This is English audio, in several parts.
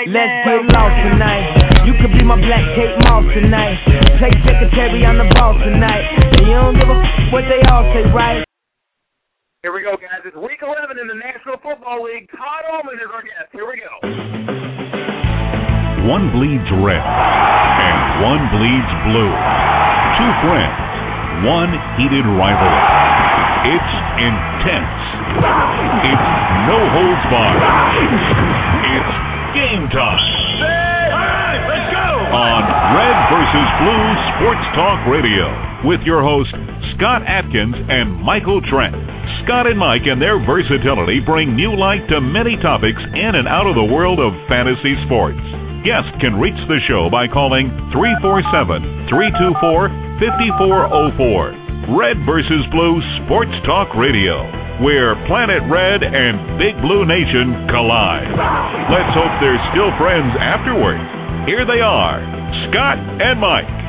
right Let's now. get lost tonight. You could be my black Kate Moss tonight. Play secretary on the ball tonight. And you don't give a f- what they all say, right? Here we go, guys. It's week 11 in the National Football League. Todd Ullman is our guest. Here we go. One bleeds red and one bleeds blue. Two friends, one heated rivalry. It's intense. It's no holds barred. Game time. let's go! On Red versus Blue Sports Talk Radio with your hosts Scott Atkins and Michael Trent. Scott and Mike and their versatility bring new light to many topics in and out of the world of fantasy sports. Guests can reach the show by calling 347 324 5404. Red versus Blue Sports Talk Radio, where Planet Red and Big Blue Nation collide. Let's hope they're still friends afterwards. Here they are, Scott and Mike.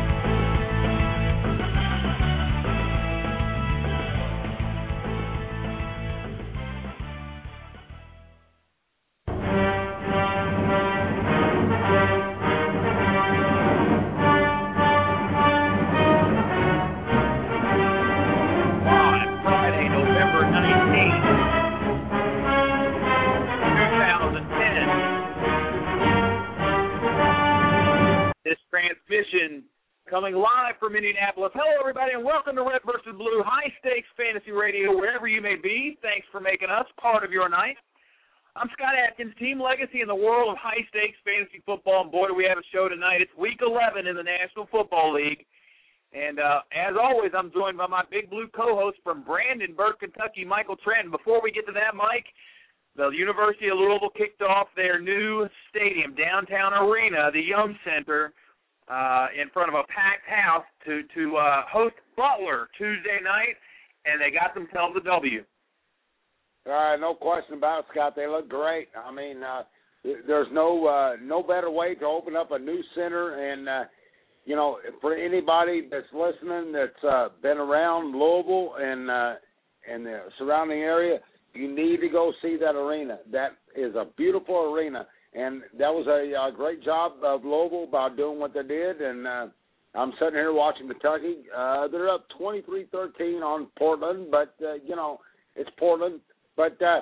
May be. Thanks for making us part of your night. I'm Scott Atkins, Team Legacy in the world of high stakes fantasy football. And boy, do we have a show tonight. It's week 11 in the National Football League. And uh, as always, I'm joined by my Big Blue co-host from Brandenburg, Kentucky, Michael Trent. Before we get to that, Mike, the University of Louisville kicked off their new stadium, downtown arena, the Yum Center, uh, in front of a packed house to to uh, host Butler Tuesday night, and they got themselves a W. Uh, no question about it, Scott. They look great. I mean, uh, there's no uh, no better way to open up a new center, and uh, you know, for anybody that's listening that's uh, been around Louisville and uh, and the surrounding area, you need to go see that arena. That is a beautiful arena, and that was a, a great job of Louisville by doing what they did. And uh, I'm sitting here watching Kentucky. Uh, they're up 23-13 on Portland, but uh, you know, it's Portland. But uh,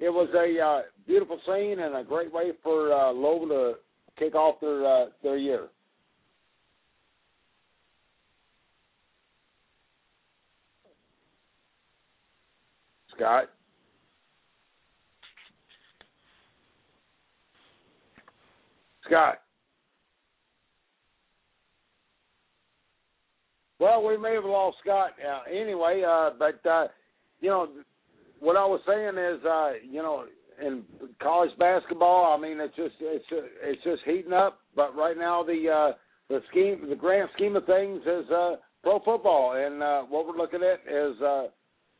it was a uh, beautiful scene and a great way for uh, Louisville to kick off their uh, their year. Scott. Scott. Well, we may have lost Scott uh, anyway, uh, but uh, you know what I was saying is, uh, you know, in college basketball, I mean, it's just it's it's just heating up. But right now, the uh, the scheme, the grand scheme of things is uh, pro football, and uh, what we're looking at is uh,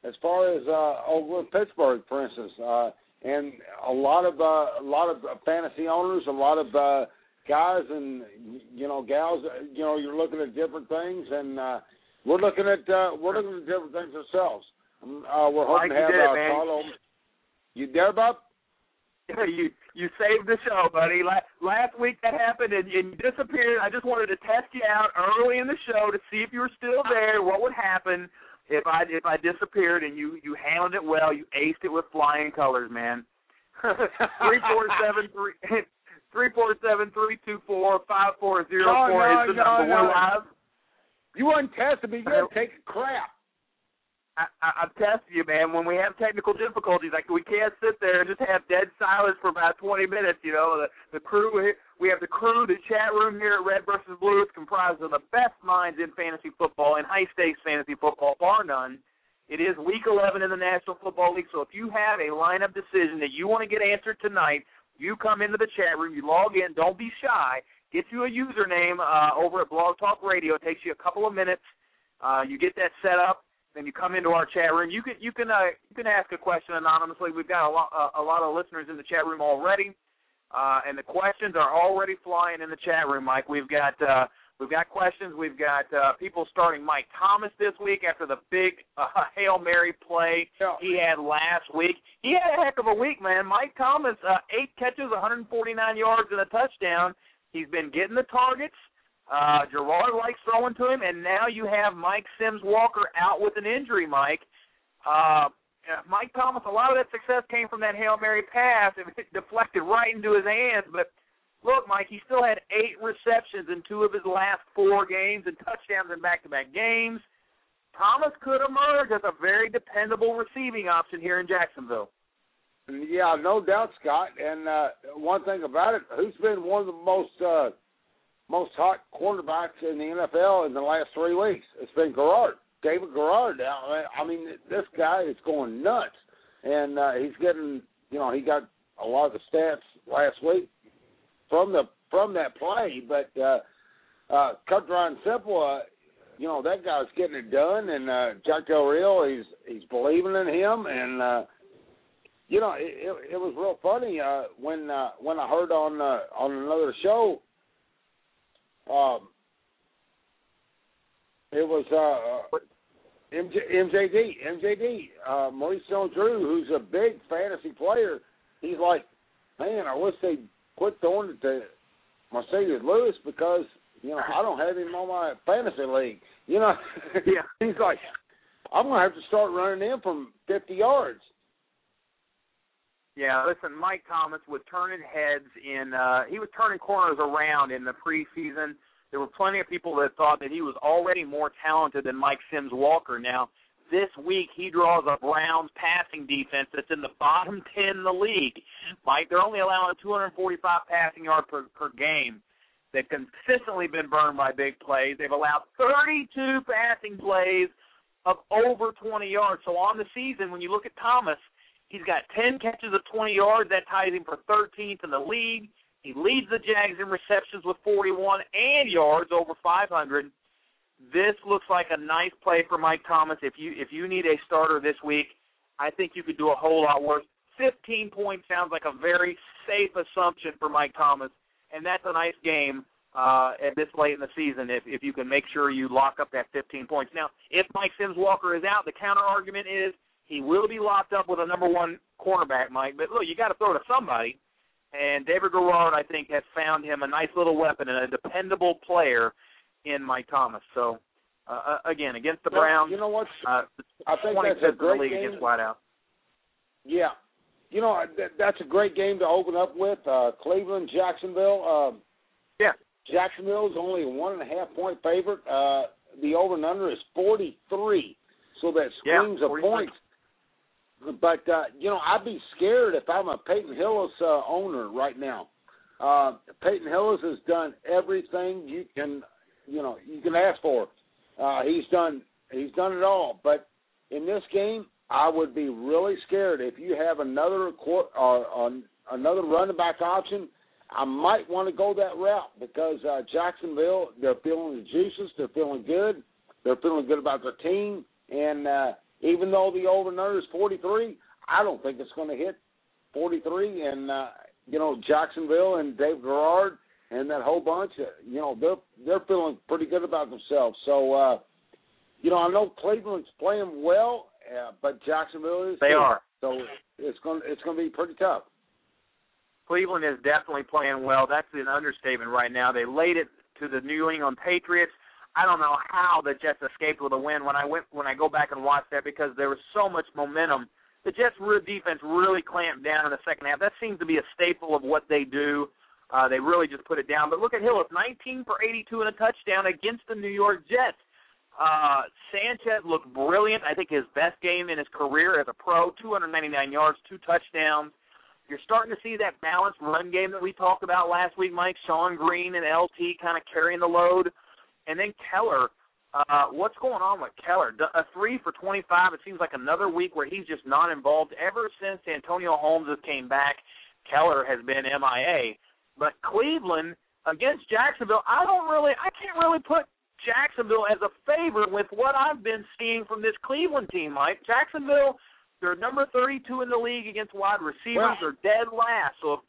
as far as uh, over Pittsburgh, for instance, uh, and a lot of uh, a lot of fantasy owners, a lot of uh, guys and you know gals, you know, you're looking at different things, and uh, we're looking at uh, we're looking at different things ourselves. Uh, we're hoping Mike, to have did uh, man. Carlo. You there, Bob? you you saved the show, buddy. Last last week that happened and, and you disappeared. I just wanted to test you out early in the show to see if you were still there, what would happen. if I if I disappeared and you you handled it well, you aced it with flying colors, man. three four seven three three four seven three two four five four zero four is the number. no, We're live. You wasn't testing me. You're taking crap. I, I, I'm testing you, man. When we have technical difficulties, like we can't sit there and just have dead silence for about 20 minutes. You know, the the crew. We have the crew, the chat room here at Red versus Blue. is comprised of the best minds in fantasy football and high stakes fantasy football, bar none. It is Week 11 in the National Football League, so if you have a lineup decision that you want to get answered tonight, you come into the chat room, you log in. Don't be shy. Get you a username uh, over at Blog Talk Radio. It takes you a couple of minutes. Uh, you get that set up then you come into our chat room. You can you can uh, you can ask a question anonymously. We've got a lot uh, a lot of listeners in the chat room already, uh, and the questions are already flying in the chat room. Mike, we've got uh, we've got questions. We've got uh, people starting Mike Thomas this week after the big uh, hail mary play Yeah. he had last week. He had a heck of a week, man. Mike Thomas, uh, eight catches, 149 yards, and a touchdown. He's been getting the targets. Uh, Garrard likes throwing to him, and now you have Mike Sims Walker out with an injury, Mike. Uh, uh, Mike Thomas, a lot of that success came from that Hail Mary pass. It deflected right into his hands. But look, Mike, he still had eight receptions in two of his last four games and touchdowns in back to back games. Thomas could emerge as a very dependable receiving option here in Jacksonville. Yeah, no doubt, Scott. And uh, one thing about it, who's been one of the most uh, most hot cornerbacks in the NFL in the last three weeks? It's been Garrard, David Garrard. I mean, this guy is going nuts, and uh, he's getting, you know, he got a lot of the stats last week from the from that play. But uh, uh, cut dry simple, uh, you know, that guy's getting it done, and uh, Jack Del Rio, he's he's believing in him, and. uh you know, it, it, it was real funny uh, when uh, when I heard on uh, on another show. Um, it was uh, MJ, MJD, MJD, uh, Maurice Jones-Drew, who's a big fantasy player. He's like, man, I wish they quit throwing it to Marcedes Lewis because you know I don't have him on my fantasy league. You know, Yeah. he's like, I'm gonna have to start running in from 50 yards. Yeah, listen, Mike Thomas was turning heads in uh he was turning corners around in the preseason. There were plenty of people that thought that he was already more talented than Mike Sims Walker. Now, this week he draws a Browns passing defense that's in the bottom 10 in the league. Mike, they're only allowing 245 passing yards per per game. They've consistently been burned by big plays. They've allowed 32 passing plays of over 20 yards. So on the season, when you look at Thomas, He's got 10 catches of 20 yards. That ties him for 13th in the league. He leads the Jags in receptions with 41 and yards over 500. This looks like a nice play for Mike Thomas. If you if you need a starter this week, I think you could do a whole lot worse. 15 points sounds like a very safe assumption for Mike Thomas, and that's a nice game uh, at this late in the season. If if you can make sure you lock up that 15 points. Now, if Mike Sims Walker is out, the counter argument is he will be locked up with a number one cornerback, Mike. But look, you got to throw to somebody. And David Garrard, I think, has found him a nice little weapon and a dependable player in Mike Thomas. So, uh, again, against the Well, Browns, You know what? uh, I think 25th that's a great league game. against Whiteout. Yeah. You know, that, that's a great game to open up with. Uh, Cleveland, Jacksonville. Um, Yeah. Jacksonville is only a one and a half point favorite. Uh, the over and under is 43. So that Yeah, screams a 43. point. But, uh, you know, I'd be scared if I'm a Peyton Hillis uh, owner right now. Uh, Peyton Hillis has done everything you can, you know, you can ask for. Uh, he's done, he's done it all. But in this game, I would be really scared if you have another court or, or another running back option. I might want to go that route because uh, Jacksonville, they're feeling the juices, they're feeling good, they're feeling good about their team, and uh, even though the over under is 43, I don't think it's going to hit 43. And uh, you know, Jacksonville and Dave Garrard and that whole bunch, uh, you know, they're they're feeling pretty good about themselves. So, uh, you know, I know Cleveland's playing well, uh, but Jacksonville is. They too. are. So it's going it's going to be pretty tough. Cleveland is definitely playing well. That's an understatement right now. They laid it to the New England Patriots. I don't know how the Jets escaped with a win when I went when I go back and watch that because there was so much momentum. The Jets' defense really clamped down in the second half. That seems to be a staple of what they do. Uh, they really just put it down. But look at Hillis, 19 for 82 and a touchdown against the New York Jets. Uh, Sanchez looked brilliant. I think his best game in his career as a pro, 299 yards, two touchdowns. You're starting to see that balanced run game that we talked about last week, Mike. Shonn Greene and LT kind of carrying the load. And then Keller, uh, what's going on with Keller? A three for 25. It seems like another week where he's just not involved. Ever since Antonio Holmes has came back, Keller has been MIA. But Cleveland against Jacksonville, I don't really, I can't really put Jacksonville as a favorite with what I've been seeing from this Cleveland team, Mike. Jacksonville, they're number 32 in the league against wide receivers. Well, they're dead last. So if,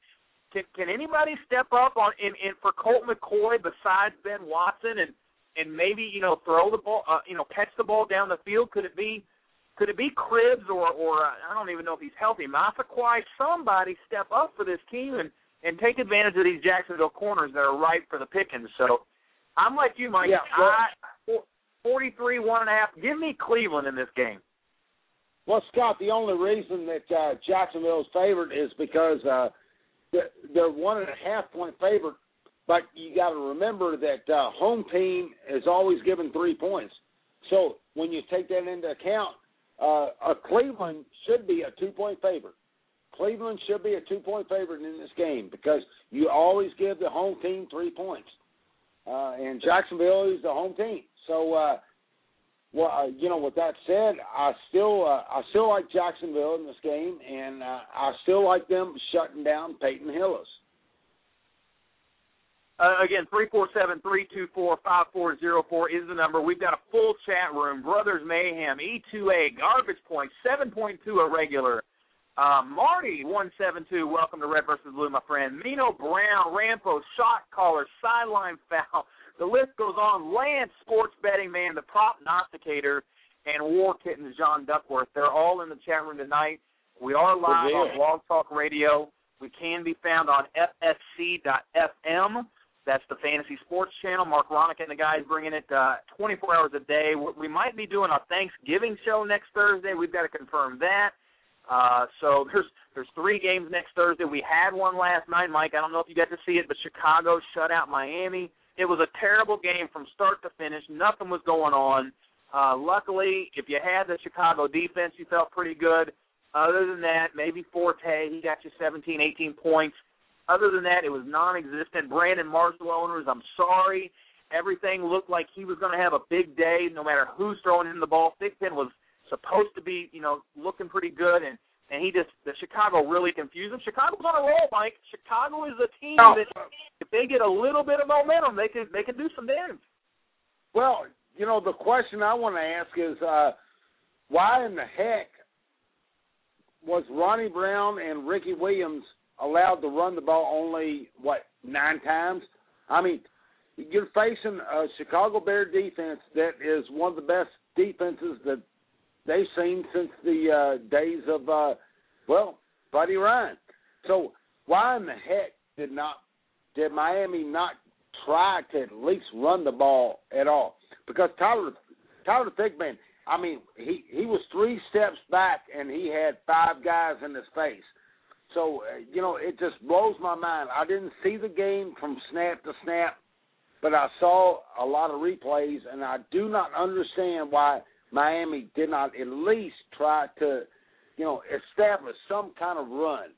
can can anybody step up on in, in for Colt McCoy besides Ben Watson and and maybe you know throw the ball, uh, you know catch the ball down the field? Could it be could it be Cribbs or or uh, I don't even know if he's healthy. Massaquoi, somebody step up for this team and and take advantage of these Jacksonville corners that are ripe for the pickings. So I'm like you, Mike. Yeah, well, I, 43, one and a half. Give me Cleveland in this game. Well, Scott, the only reason that uh, Jacksonville is favored is because uh, they're one and a half point favorite. But you got to remember that uh, home team is always given three points. So when you take that into account, uh, a Cleveland should be a two point favorite. Cleveland should be a two point favorite in this game because you always give the home team three points. Uh, and Jacksonville is the home team. So, uh, well, uh, you know, with that said, I still uh, I still like Jacksonville in this game, and uh, I still like them shutting down Peyton Hillis. Uh, again, three four seven three two four five four zero four is the number. We've got a full chat room. Brothers Mayhem, E2A, Garbage Point, 7.2 irregular. Uh, Marty one seven two, welcome to Red versus Blue, my friend. Mino Brown, Rampo, shot caller, sideline foul. The list goes on. Lance, sports betting man, the prognosticator, and War Kittens, John Duckworth. They're all in the chat room tonight. We are live on Blog Talk Radio. We can be found on FSC.FM. That's the Fantasy Sports Channel. Mark Ronick and the guys bringing it uh, 24 hours a day. We might be doing a Thanksgiving show next Thursday. We've got to confirm that. Uh, so there's there's three games next Thursday. We had one last night, Mike. I don't know if you got to see it, but Chicago shut out Miami. It was a terrible game from start to finish. Nothing was going on. Uh, luckily, if you had the Chicago defense, you felt pretty good. Other than that, maybe Forte, he got you 17, 18 points. Other than that, it was non-existent. Brandon Marshall owners, I'm sorry. Everything looked like he was going to have a big day, no matter who's throwing him the ball. Thigpen was supposed to be, you know, looking pretty good, and and he just the Chicago really confused him. Chicago's on a roll, Mike. Chicago is a team oh. that if they get a little bit of momentum, they can they can do some damage. Well, you know, the question I want to ask is uh why in the heck was Ronnie Brown and Ricky Williams allowed to run the ball only what nine times? I mean, you're facing a Chicago Bear defense that is one of the best defenses that they've seen since the uh, days of uh, well, Buddy Ryan. So why in the heck did not did Miami not try to at least run the ball at all? Because Tyler Tyler Thigpen, I mean, he he was three steps back and he had five guys in his face. So uh, you know, it just blows my mind. I didn't see the game from snap to snap, but I saw a lot of replays, and I do not understand why Miami did not at least try to, you know, establish some kind of run.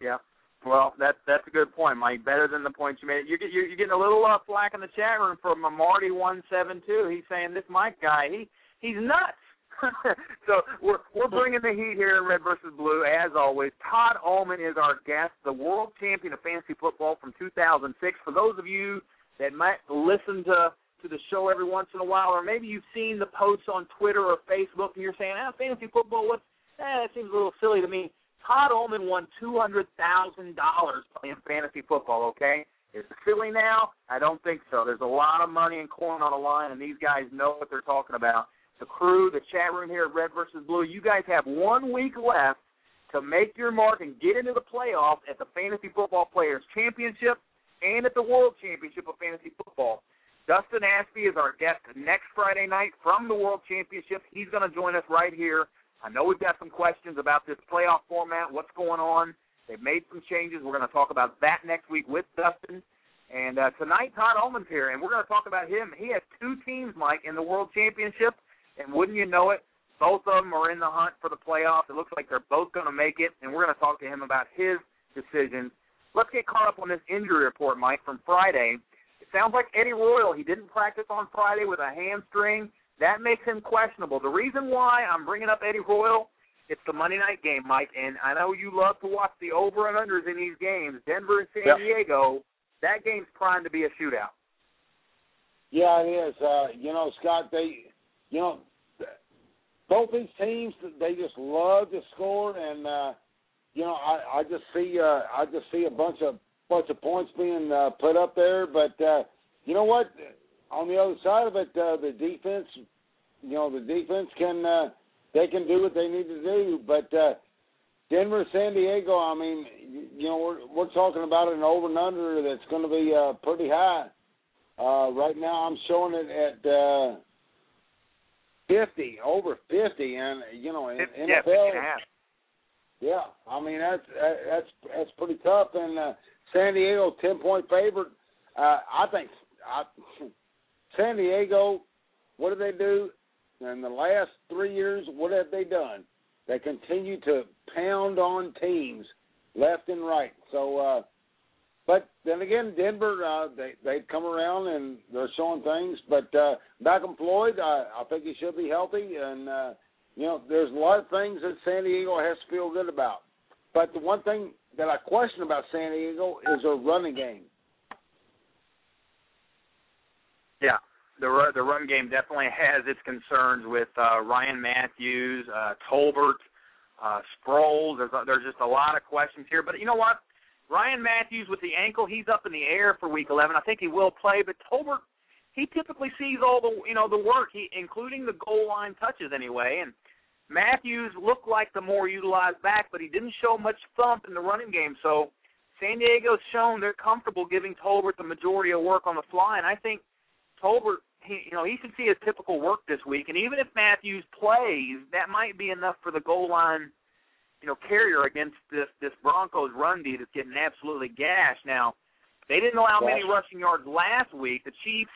Yeah. Well, that's that's a good point, Mike. Better than the point you made. You're you're, getting a little uh, flack in the chat room from Marty one seven two. He's saying this Mike guy, he he's nuts. so we're we're bringing the heat here in Red versus Blue as always. Todd Ullman is our guest, the world champion of fantasy football from 2006. For those of you that might listen to to the show every once in a while, or maybe you've seen the posts on Twitter or Facebook, and you're saying, "Ah, fantasy football, what's eh, that seems a little silly to me." Todd Ullman won two hundred thousand dollars playing fantasy football. Okay, is it silly now? I don't think so. There's a lot of money and coin on the line, and these guys know what they're talking about. The crew, the chat room here at Red versus Blue, you guys have one week left to make your mark and get into the playoffs at the Fantasy Football Players Championship and at the World Championship of Fantasy Football. Dustin Ashby is our guest next Friday night from the World Championship. He's going to join us right here. I know we've got some questions about this playoff format, what's going on. They've made some changes. We're going to talk about that next week with Dustin. And uh, tonight, Todd Ullman's here, and we're going to talk about him. He has two teams, Mike, in the World Championship, and wouldn't you know it, both of them are in the hunt for the playoffs. It looks like they're both going to make it, and we're going to talk to him about his decisions. Let's get caught up on this injury report, Mike, from Friday. Sounds like Eddie Royal, he didn't practice on Friday with a hamstring. That makes him questionable. The reason why I'm bringing up Eddie Royal, it's the Monday night game, Mike, and I know you love to watch the over and unders in these games. Denver and San Yep. Diego, that game's primed to be a shootout. Yeah, it is. Uh, you know, Scott, they, you know, both these teams, they just love to score, and uh, you know, I, I just see, uh, I just see a bunch of bunch of points being uh, put up there. But uh, you know what? On the other side of it, uh, the defense, you know, the defense can, uh, they can do what they need to do. But uh, Denver, San Diego, I mean, you- know, we're we're talking about an over and under that's going to be uh, pretty high. Uh, right now, I'm showing it at uh, 50, over 50, and you know, in yeah, 50 NFL, and a half. yeah, I mean that's that's that's pretty tough. And uh, San Diego, ten point favorite. Uh, I think I, San Diego. What do they do? In the last three years, what have they done? They continue to pound on teams left and right. So, uh, but then again, Denver, uh, they they've come around and they're showing things. But uh, Malcolm Floyd, I, I think he should be healthy, and uh, you know, there's a lot of things that San Diego has to feel good about. But the one thing that I question about San Diego is their running game. Yeah, the the run game definitely has its concerns with uh, Ryan Mathews, uh, Tolbert, uh, Sproles. There's a, there's just a lot of questions here. But you know what? Ryan Mathews with the ankle, he's up in the air for Week 11. I think he will play. But Tolbert, he typically sees all the you know the work, he including the goal line touches anyway. And Mathews looked like the more utilized back, but he didn't show much thump in the running game. So San Diego's shown they're comfortable giving Tolbert the majority of work on the fly, and I think Tolbert, he, you know, he should see his typical work this week. And even if Mathews plays, that might be enough for the goal line, you know, carrier against this this Broncos run D that's getting absolutely gashed. Now, they didn't allow many rushing yards last week. The Chiefs,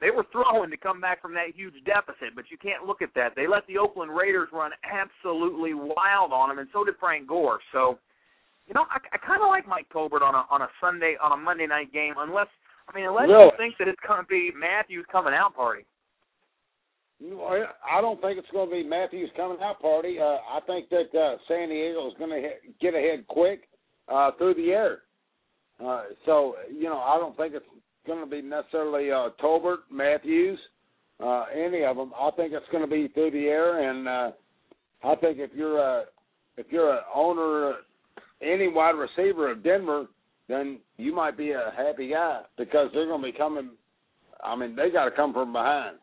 they were throwing to come back from that huge deficit, but you can't look at that. They let the Oakland Raiders run absolutely wild on them, and so did Frank Gore. So, you know, I, I kind of like Mike Tolbert on a on a Sunday on a Monday night game, unless I mean, unless Really? you think that it's going to be Mathews coming out party. I don't think it's going to be Mathews coming out party. Uh, I think that uh, San Diego is going to get ahead quick uh, through the air. Uh, so you know, I don't think it's going to be necessarily uh, Tolbert, Mathews, uh, any of them. I think it's going to be through the air, and uh, I think if you're a if you're a owner, any wide receiver of Denver, then you might be a happy guy because they're going to be coming. I mean, they got to come from behind.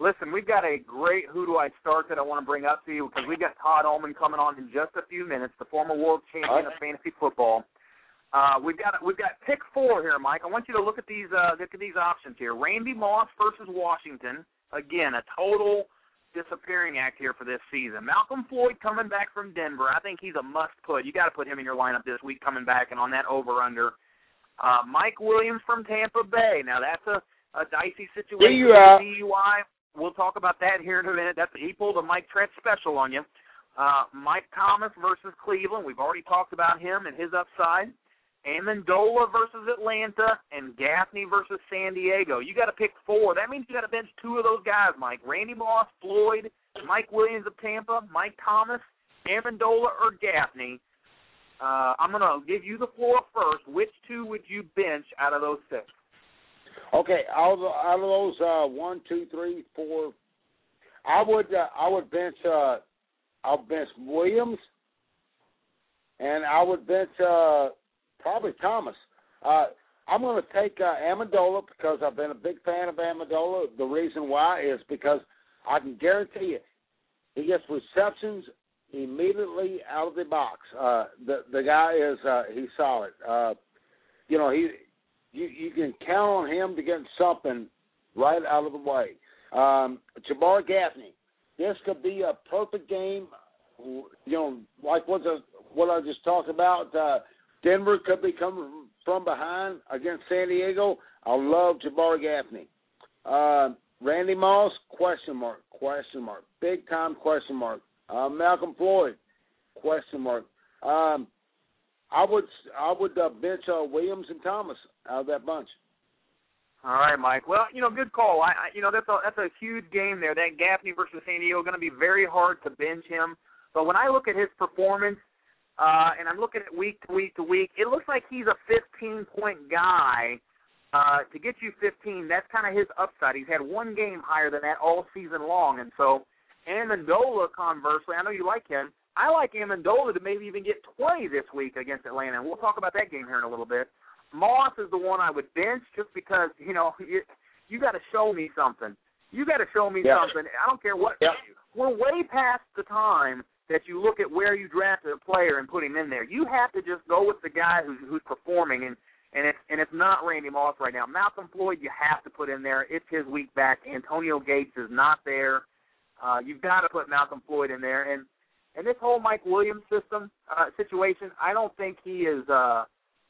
Listen, we've got a great Who Do I Start that I want to bring up to you because we've got Todd Ullman coming on in just a few minutes, the former world champion of fantasy football. Uh, we've got we've got pick four here, Mike. I want you to look at these uh, look at these options here. Randy Moss versus Washington. Again, a total disappearing act here for this season. Malcolm Floyd coming back from Denver. I think he's a must put. You got to put him in your lineup this week coming back and on that over under. Uh, Mike Williams from Tampa Bay. Now that's a, a dicey situation. DUI. DUI. We'll talk about that here in a minute. That's he pulled a Mike Trent special on you. Uh, Mike Thomas versus Cleveland. We've already talked about him and his upside. Amendola versus Atlanta and Gaffney versus San Diego. You got to pick four. That means you got to bench two of those guys, Mike. Randy Moss, Floyd, Mike Williams of Tampa, Mike Thomas, Amendola, or Gaffney. Uh, I'm going to give you the floor first. Which two would you bench out of those six? Okay, out of, out of those uh, one, two, three, four, I would uh, I would bench uh, I'll bench Williams, and I would bench uh, probably Thomas. Uh, I'm going to take uh, Amendola because I've been a big fan of Amendola. The reason why is because I can guarantee you he gets receptions immediately out of the box. Uh, the the guy is uh, he's solid. Uh, you know he you you can count on him to get something right out of the way. Um, Gaffney, this could be a perfect game. You know, like what the what I just talked about. Uh, Denver could be coming from behind against San Diego. I love Jabbar Gaffney. Uh, Randy Moss, question mark, question mark, big time question mark. Uh, Malcolm Floyd, question mark. Um, I would I would uh, bench uh, Williams and Thomas out of that bunch. All right, Mike. Well, you know, good call. I, I you know, that's a that's a huge game there. That Gaffney versus San Diego going to be very hard to bench him. But when I look at his performance, uh, and I'm looking at week to week to week, it looks like he's a 15 point guy. Uh, to get you 15, that's kind of his upside. He's had one game higher than that all season long, and so Amendola, conversely, I know you like him. I like Amendola to maybe even get 20 this week against Atlanta, and we'll talk about that game here in a little bit. Moss is the one I would bench just because you know you, you got to show me something. You got to show me Yeah. something. I don't care what. Yeah. We're way past the time that you look at where you drafted a player and put him in there. You have to just go with the guy who's who's performing, and and it's and it's not Randy Moss right now. Malcolm Floyd, you have to put in there. It's his week back. Antonio Gates is not there. Uh, you've got to put Malcolm Floyd in there, and and this whole Mike Williams system uh, situation, I don't think he is. Uh,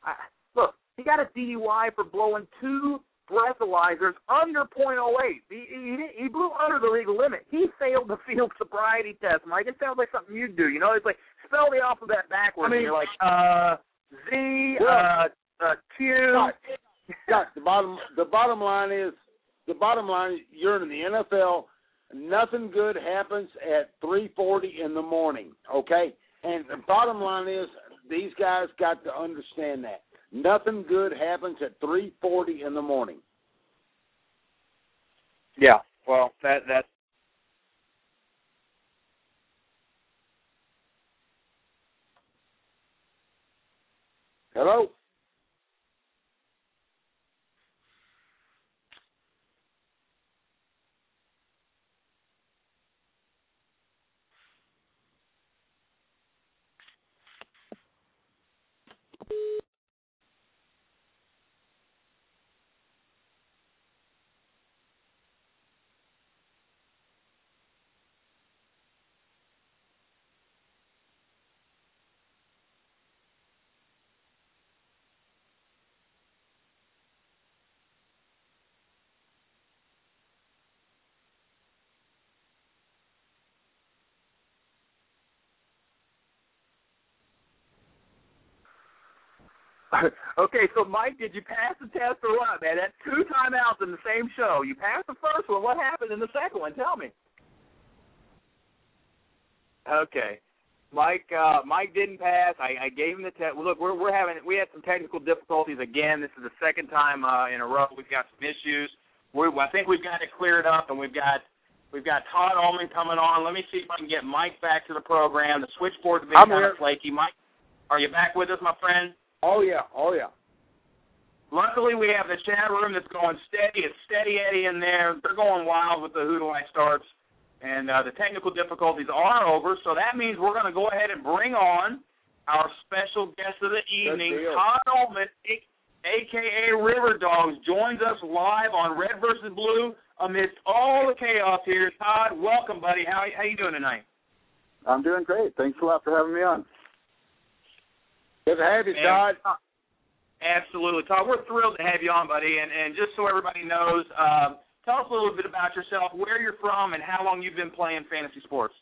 I, look, he got a DUI for blowing two breathalyzers under .08. He, he, he blew under the legal limit. He failed the field sobriety test, Mike. It sounds like something you'd do. You know, it's like spell the alphabet backwards. I mean- and you're like uh, Z Well- uh, uh, Q. Scott, Scott, the bottom the bottom line is the bottom line. is You're in the NFL. Nothing good happens at 3:40 in the morning. Okay, and the bottom line is these guys got to understand that nothing good happens at 3:40 in the morning. Yeah. Well, that that Hello. okay, so Mike, did you pass the test or what, man? That's two timeouts in the same show. You passed the first one. What happened in the second one? Tell me. Okay. Mike uh Mike didn't pass. I, I gave him the test. Look, we're we're having we had some technical difficulties again. This is the second time uh in a row we've got some issues. We I think we've got it cleared up and we've got we've got Todd Ullman coming on. Let me see if I can get Mike back to the program. The switchboard's been I'm kind here. of flaky. Mike, are you back with us, my friend? Oh yeah. Oh yeah. Luckily, we have the chat room that's going steady. It's steady Eddie in there. They're going wild with the Who Do I starts, and uh, the technical difficulties are over. So that means we're going to go ahead and bring on our special guest of the evening. Todd Ullman, a- aka River Dogs, joins us live on Red versus Blue amidst all the chaos here. Todd, welcome, buddy. How how you doing tonight? I'm doing great. Thanks a lot for having me on. Good to have you, Todd. Absolutely, Todd. We're thrilled to have you on, buddy. And and just so everybody knows, um, tell us a little bit about yourself, where you're from, and how long you've been playing fantasy sports.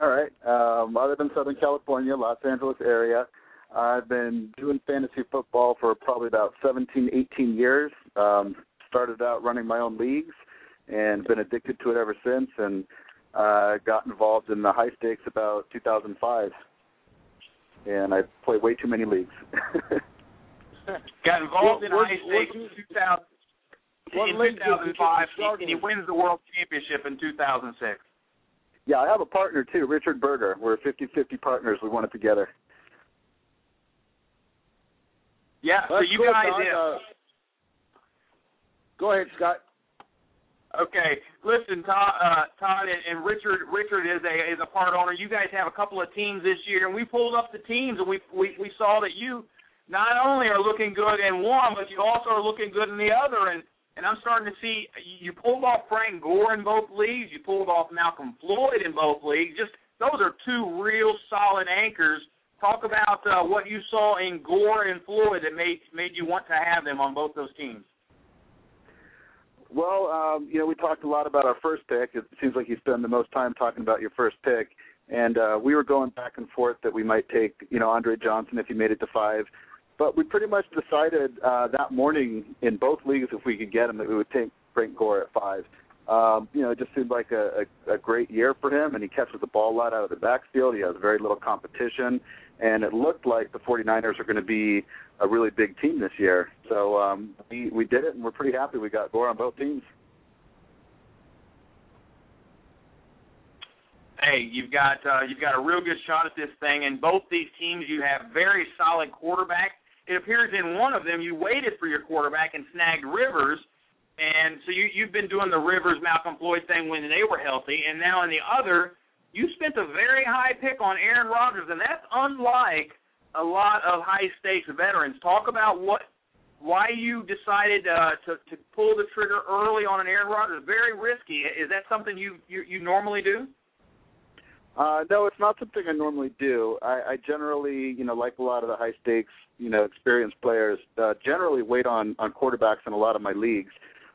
All right. Um, I live in Southern California, Los Angeles area. I've been doing fantasy football for probably about 17, 18 years. Um, started out running my own leagues and been addicted to it ever since. And uh, got involved in the high stakes about 2005. And I play way too many leagues. Got involved in What- high what- stakes in 2000, in league did you get 2005, started and he wins the world championship in 2006. yeah, I have a partner too, Richard Berger. We're 50-50 partners. We won it together. Yeah, so you cool, guys Todd. Uh, go ahead, Scott. Okay, listen, Todd, uh, Todd and, Richard. Richard is a is a part owner. You guys have a couple of teams this year, and we pulled up the teams, and we we we saw that you not only are looking good in one, but you also are looking good in the other. And and I'm starting to see you pulled off Frank Gore in both leagues. You pulled off Malcolm Floyd in both leagues. Just those are two real solid anchors. Talk about uh, what you saw in Gore and Floyd that made made you want to have them on both those teams. Well, um, you know, we talked a lot about our first pick. It seems like you spend the most time talking about your first pick. And uh, we were going back and forth that we might take, you know, Andre Johnson if he made it to five. But we pretty much decided uh, that morning in both leagues, if we could get him, that we would take Frank Gore at five. Um, you know, it just seemed like a, a, a great year for him, and he catches the ball a lot out of the backfield. He has very little competition, and it looked like the 49ers are going to be a really big team this year. So um, we we did it, and we're pretty happy we got Gore on both teams. Hey, you've got uh, you've got a real good shot at this thing, and both these teams you have very solid quarterbacks it appears in one of them you waited for your quarterback and snagged Rivers, and so you you've been doing the Rivers Malcolm Floyd thing when they were healthy, and now in the other you spent a very high pick on Aaron Rodgers, and that's unlike a lot of high stakes veterans. Talk about what why you decided uh, to to pull the trigger early on an Aaron Rodgers. Very risky. Is that something you you, you normally do? Uh, no, it's not something I normally do. I, I generally, you know, like a lot of the high stakes, you know, experienced players, uh, generally wait on on quarterbacks in a lot of my leagues.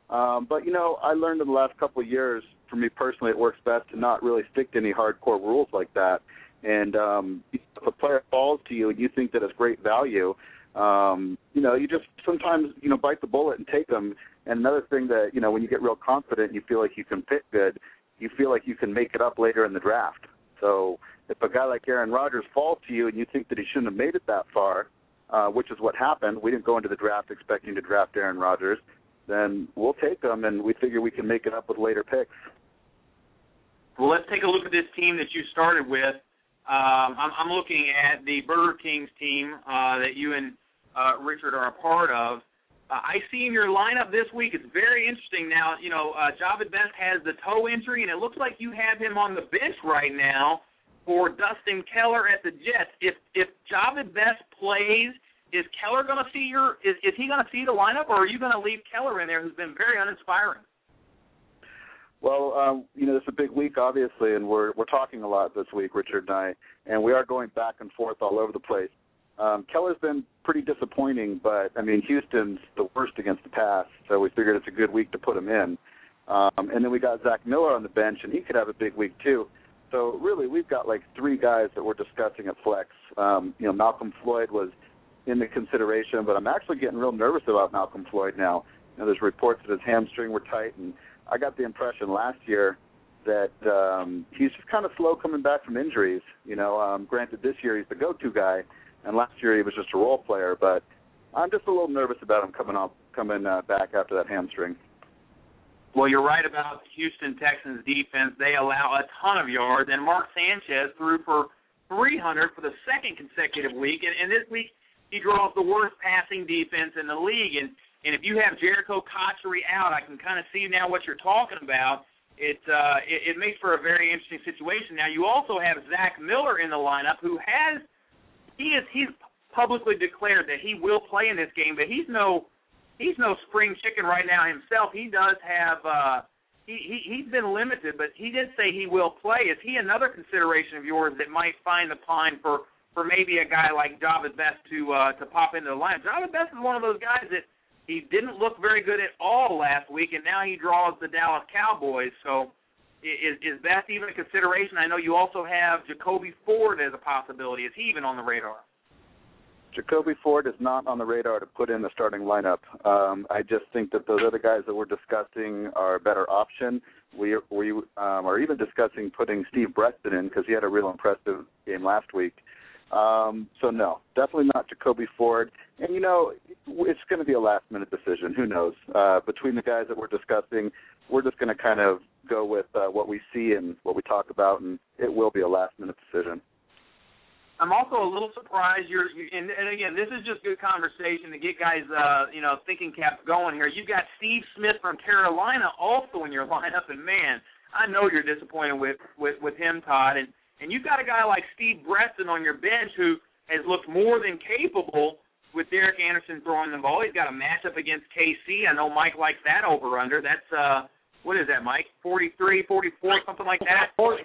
Um, but you know, I learned in the last couple of years, for me personally, it works best to not really stick to any hardcore rules like that. And um, if a player falls to you and you think that it's great value, um, you know, you just sometimes you know bite the bullet and take them. And another thing that you know, when you get real confident, you feel like you can pick good. You feel like you can make it up later in the draft. So if a guy like Aaron Rodgers falls to you and you think that he shouldn't have made it that far, uh, which is what happened, we didn't go into the draft expecting to draft Aaron Rodgers, then we'll take them, and we figure we can make it up with later picks. Well, let's take a look at this team that you started with. Um, I'm, I'm looking at the Burger Kings team uh, that you and uh, Richard are a part of. Uh, I see in your lineup this week. It's very interesting. Now, you know, uh, Jahvid Best has the toe injury, and it looks like you have him on the bench right now for Dustin Keller at the Jets. If if Jahvid Best plays, is Keller going to see your? Is is he going to see the lineup, or are you going to leave Keller in there, who's been very uninspiring? Well, um, you know, it's a big week, obviously, and we're we're talking a lot this week, Richard and I, and we are going back and forth all over the place. Um, Keller's been pretty disappointing, but I mean Houston's the worst against the pass, so we figured it's a good week to put him in. Um, and then we got Zach Miller on the bench, and he could have a big week too. So really, we've got like three guys that we're discussing at flex. Um, you know, Malcolm Floyd was in the consideration, but I'm actually getting real nervous about Malcolm Floyd now. You know, there's reports that his hamstring were tight, and I got the impression last year that um, he's just kind of slow coming back from injuries. You know, um, granted this year he's the go-to guy, and last year he was just a role player. But I'm just a little nervous about him coming up, coming uh, back after that hamstring. Well, you're right about Houston Texans defense. They allow a ton of yards, and Mark Sanchez threw for 300 for the second consecutive week, and, and this week he draws the worst passing defense in the league. And and if you have Jerricho Cotchery out, I can kind of see now what you're talking about. It, uh, it it makes for a very interesting situation. Now you also have Zach Miller in the lineup, who has he is he's publicly declared that he will play in this game, but he's no he's no spring chicken right now himself. He does have uh he, he he's been limited, but he did say he will play. Is he another consideration of yours that might find the pine for for maybe a guy like Jahvid Best to uh to pop into the line? Jahvid Best is one of those guys that he didn't look very good at all last week, and now he draws the Dallas Cowboys. So is is that even a consideration? I know you also have Jacoby Ford as a possibility. Is he even on the radar? Jacoby Ford is not on the radar to put in the starting lineup. Um, I just think that those other guys that we're discussing are a better option. We we um, are even discussing putting Steve Breaston in because he had a real impressive game last week. Um, so no, definitely not Jacoby Ford. And you know, it's going to be a last minute decision. Who knows? Uh, between the guys that we're discussing, we're just going to kind of go with uh, what we see and what we talk about, and it will be a last minute decision. I'm also a little surprised you're, you, and, and again, this is just good conversation to get guys, uh, you know, thinking caps going here. You've got Steve Smith from Carolina also in your lineup, and man, I know you're disappointed with with with him, Todd, and and you've got a guy like Steve Breaston on your bench who has looked more than capable with Derek Anderson throwing the ball. He's got a matchup against KC. I know Mike likes that over under. That's uh what is that, Mike? Forty three, forty four, something like that. 40,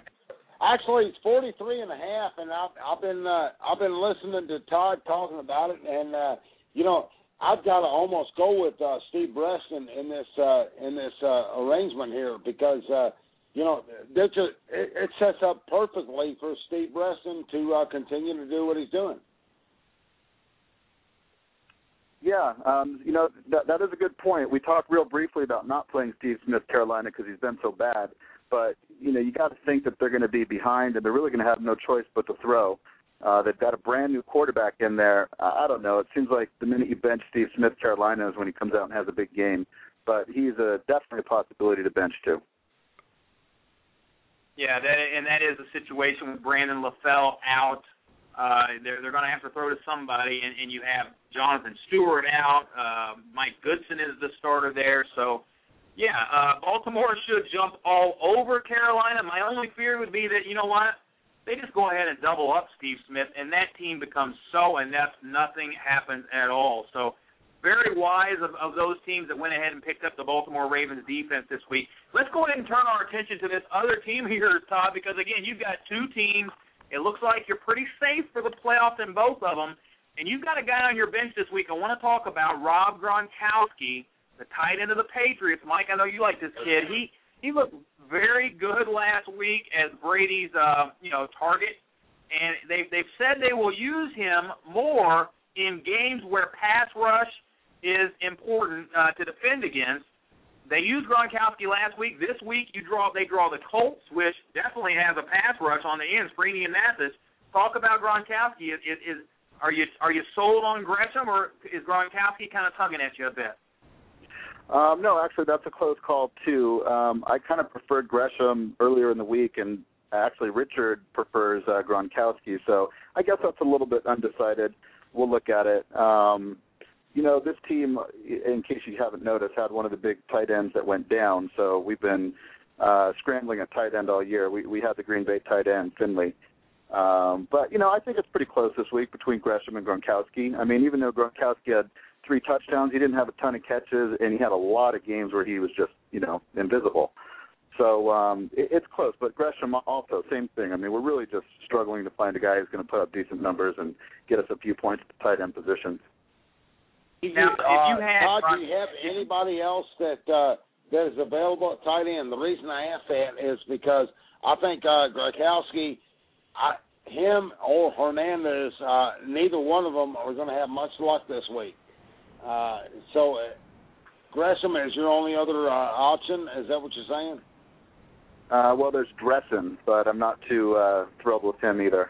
actually, it's forty three and a half, and I've I've been uh, I've been listening to Todd talking about it, and uh, you know I've got to almost go with uh, Steve Breaston in this uh, in this uh, arrangement here because uh, you know that's a, it, it sets up perfectly for Steve Breaston to uh, continue to do what he's doing. Yeah, um, you know that that is a good point. We talked real briefly about not playing Steve Smith Carolina because he's been so bad, but you know you got to think that they're going to be behind and they're really going to have no choice but to throw. Uh, they've got a brand new quarterback in there. I, I don't know. It seems like the minute you bench Steve Smith Carolina is when he comes out and has a big game, but he's a definitely a possibility to bench too. Yeah, that and that is a situation with Brandon LaFell out. Uh, they're they're going to have to throw to somebody, and, and you have Jonathan Stewart out. Uh, Mike Goodson is the starter there, so yeah, uh, Baltimore should jump all over Carolina. My only fear would be that you know what they just go ahead and double up Steve Smith, and that team becomes so inept, nothing happens at all. So very wise of, of those teams that went ahead and picked up the Baltimore Ravens defense this week. Let's go ahead and turn our attention to this other team here, Todd, because again, you've got two teams it looks like you're pretty safe for the playoffs in both of them. And you've got a guy on your bench this week I want to talk about, Rob Gronkowski, the tight end of the Patriots. Mike, I know you like this kid. He he looked very good last week as Brady's uh, you know, target. And they've they've said they will use him more in games where pass rush is important uh, to defend against. They used Gronkowski last week. This week, you draw they draw the Colts, which definitely has a pass rush on the ends. Freeney and Mathis. Talk about Gronkowski. Is, is, is are you are you sold on Gresham, or is Gronkowski kind of tugging at you a bit? Um, no, actually, that's a close call too. Um, I kind of preferred Gresham earlier in the week, and actually Richard prefers uh, Gronkowski. So I guess that's a little bit undecided. We'll look at it. Um, you know, this team, in case you haven't noticed, had one of the big tight ends that went down. So we've been uh, scrambling at tight end all year. We we had the Green Bay tight end Finley. Um, but you know, I think it's pretty close this week between Gresham and Gronkowski. I mean, even though Gronkowski had three touchdowns, he didn't have a ton of catches, and he had a lot of games where he was just you know invisible. So um, it, it's close, but Gresham also same thing. I mean, we're really just struggling to find a guy who's going to put up decent numbers and get us a few points at the tight end positions. Now, if you uh, had Todd, do you have anybody else that uh, that is available at tight end? The reason I ask that is because I think uh, Gronkowski, I, him or Hernandez, uh, neither one of them are going to have much luck this week. Uh, so, uh, Gresham is your only other uh, option. Is that what you're saying? Uh, well, there's Dreessen, but I'm not too uh, thrilled with him either.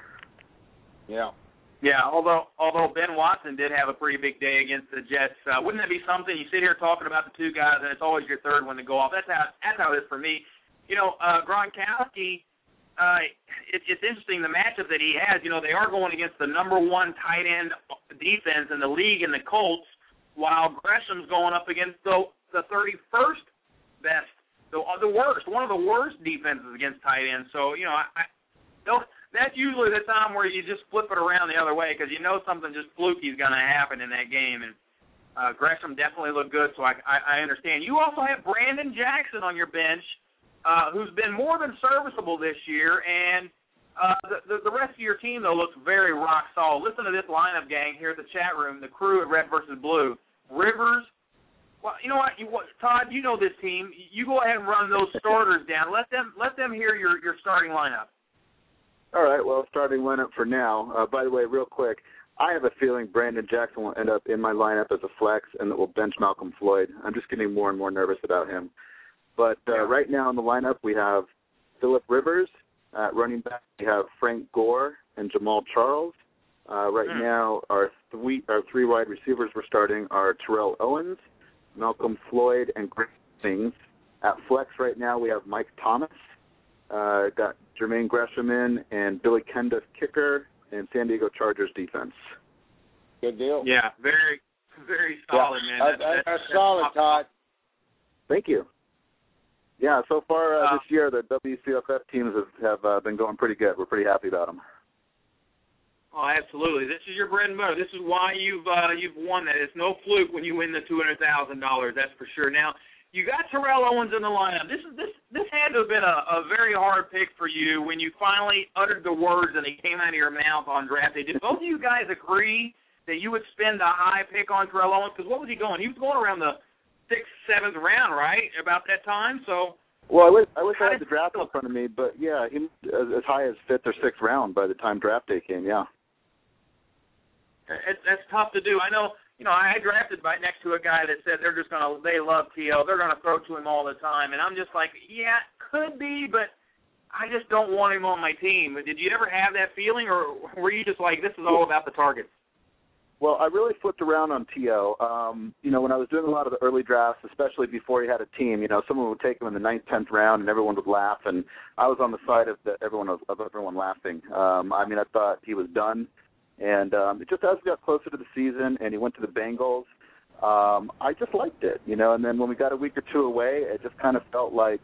Yeah. Yeah, although although Ben Watson did have a pretty big day against the Jets, uh, wouldn't that be something? You sit here talking about the two guys, and it's always your third one to go off. That's how that's how it is for me. You know, uh, Gronkowski. Uh, it, it's interesting the matchup that he has. You know, they are going against the number one tight end defense in the league in the Colts, while Gresham's going up against the the 31st best, the the worst, one of the worst defenses against tight ends. So you know, I, I don't that's usually the time where you just flip it around the other way because you know something just fluky is going to happen in that game. And uh, Gresham definitely looked good, so I, I, I understand. You also have Brandon Jackson on your bench, uh, who's been more than serviceable this year, and uh, the, the the rest of your team though looks very rock solid. Listen to this lineup, gang, here at the chat room. The crew at Red versus Blue. Rivers. Well, you know what, you, what, Todd, you know this team. You go ahead and run those starters down. Let them let them hear your your starting lineup. All right. Well, starting lineup for now. Uh, by the way, real quick, I have a feeling Brandon Jackson will end up in my lineup as a flex, and that will bench Malcom Floyd. I'm just getting more and more nervous about him. But uh, yeah. right now in the lineup, we have Philip Rivers at running back. We have Frank Gore and Jamaal Charles. Uh, right mm. now, our three our three wide receivers we're starting are Terrell Owens, Malcom Floyd, and Greg Jennings. At flex right now, we have Mike Thomas. Uh, got Jermaine Gresham in, and Billy Cundiff kicker, and San Diego Chargers defense. Good deal. Yeah, very, very solid, yeah. man. That's, that's, that's solid, Todd. Thank you. Yeah, so far uh, this year the WCFF teams have, have uh, been going pretty good. We're pretty happy about them. Oh, absolutely. This is your bread and butter. This is why you've uh, you've won that. It's no fluke when you win the two hundred thousand dollars. That's for sure. Now you got Terrell Owens in the lineup. This is this this had to have been a, a very hard pick for you when you finally uttered the words and they came out of your mouth on draft day. Did both of you guys agree that you would spend a high pick on Terrell Owens? Because what was he going? He was going around the sixth, seventh round, right? About that time. So Well, I wish I wish I had the draft in front of me, but yeah, he as, as high as fifth or sixth round by the time draft day came. Yeah. It's, that's tough to do. I know, you know, I drafted right next to a guy that said they're just gonna, they love T.O. They're gonna throw to him all the time, and I'm just like, yeah, could be, but I just don't want him on my team. Did you ever have that feeling, or were you just like, this is all about the targets? Well, I really flipped around on T.O. Um, you know, when I was doing a lot of the early drafts, especially before he had a team, you know, someone would take him in the ninth, tenth round, and everyone would laugh, and I was on the side of the, everyone of everyone laughing. Um, I mean, I thought he was done, and um, just as we got closer to the season, and he went to the Bengals, um, I just liked it, you know. And then when we got a week or two away, it just kind of felt like,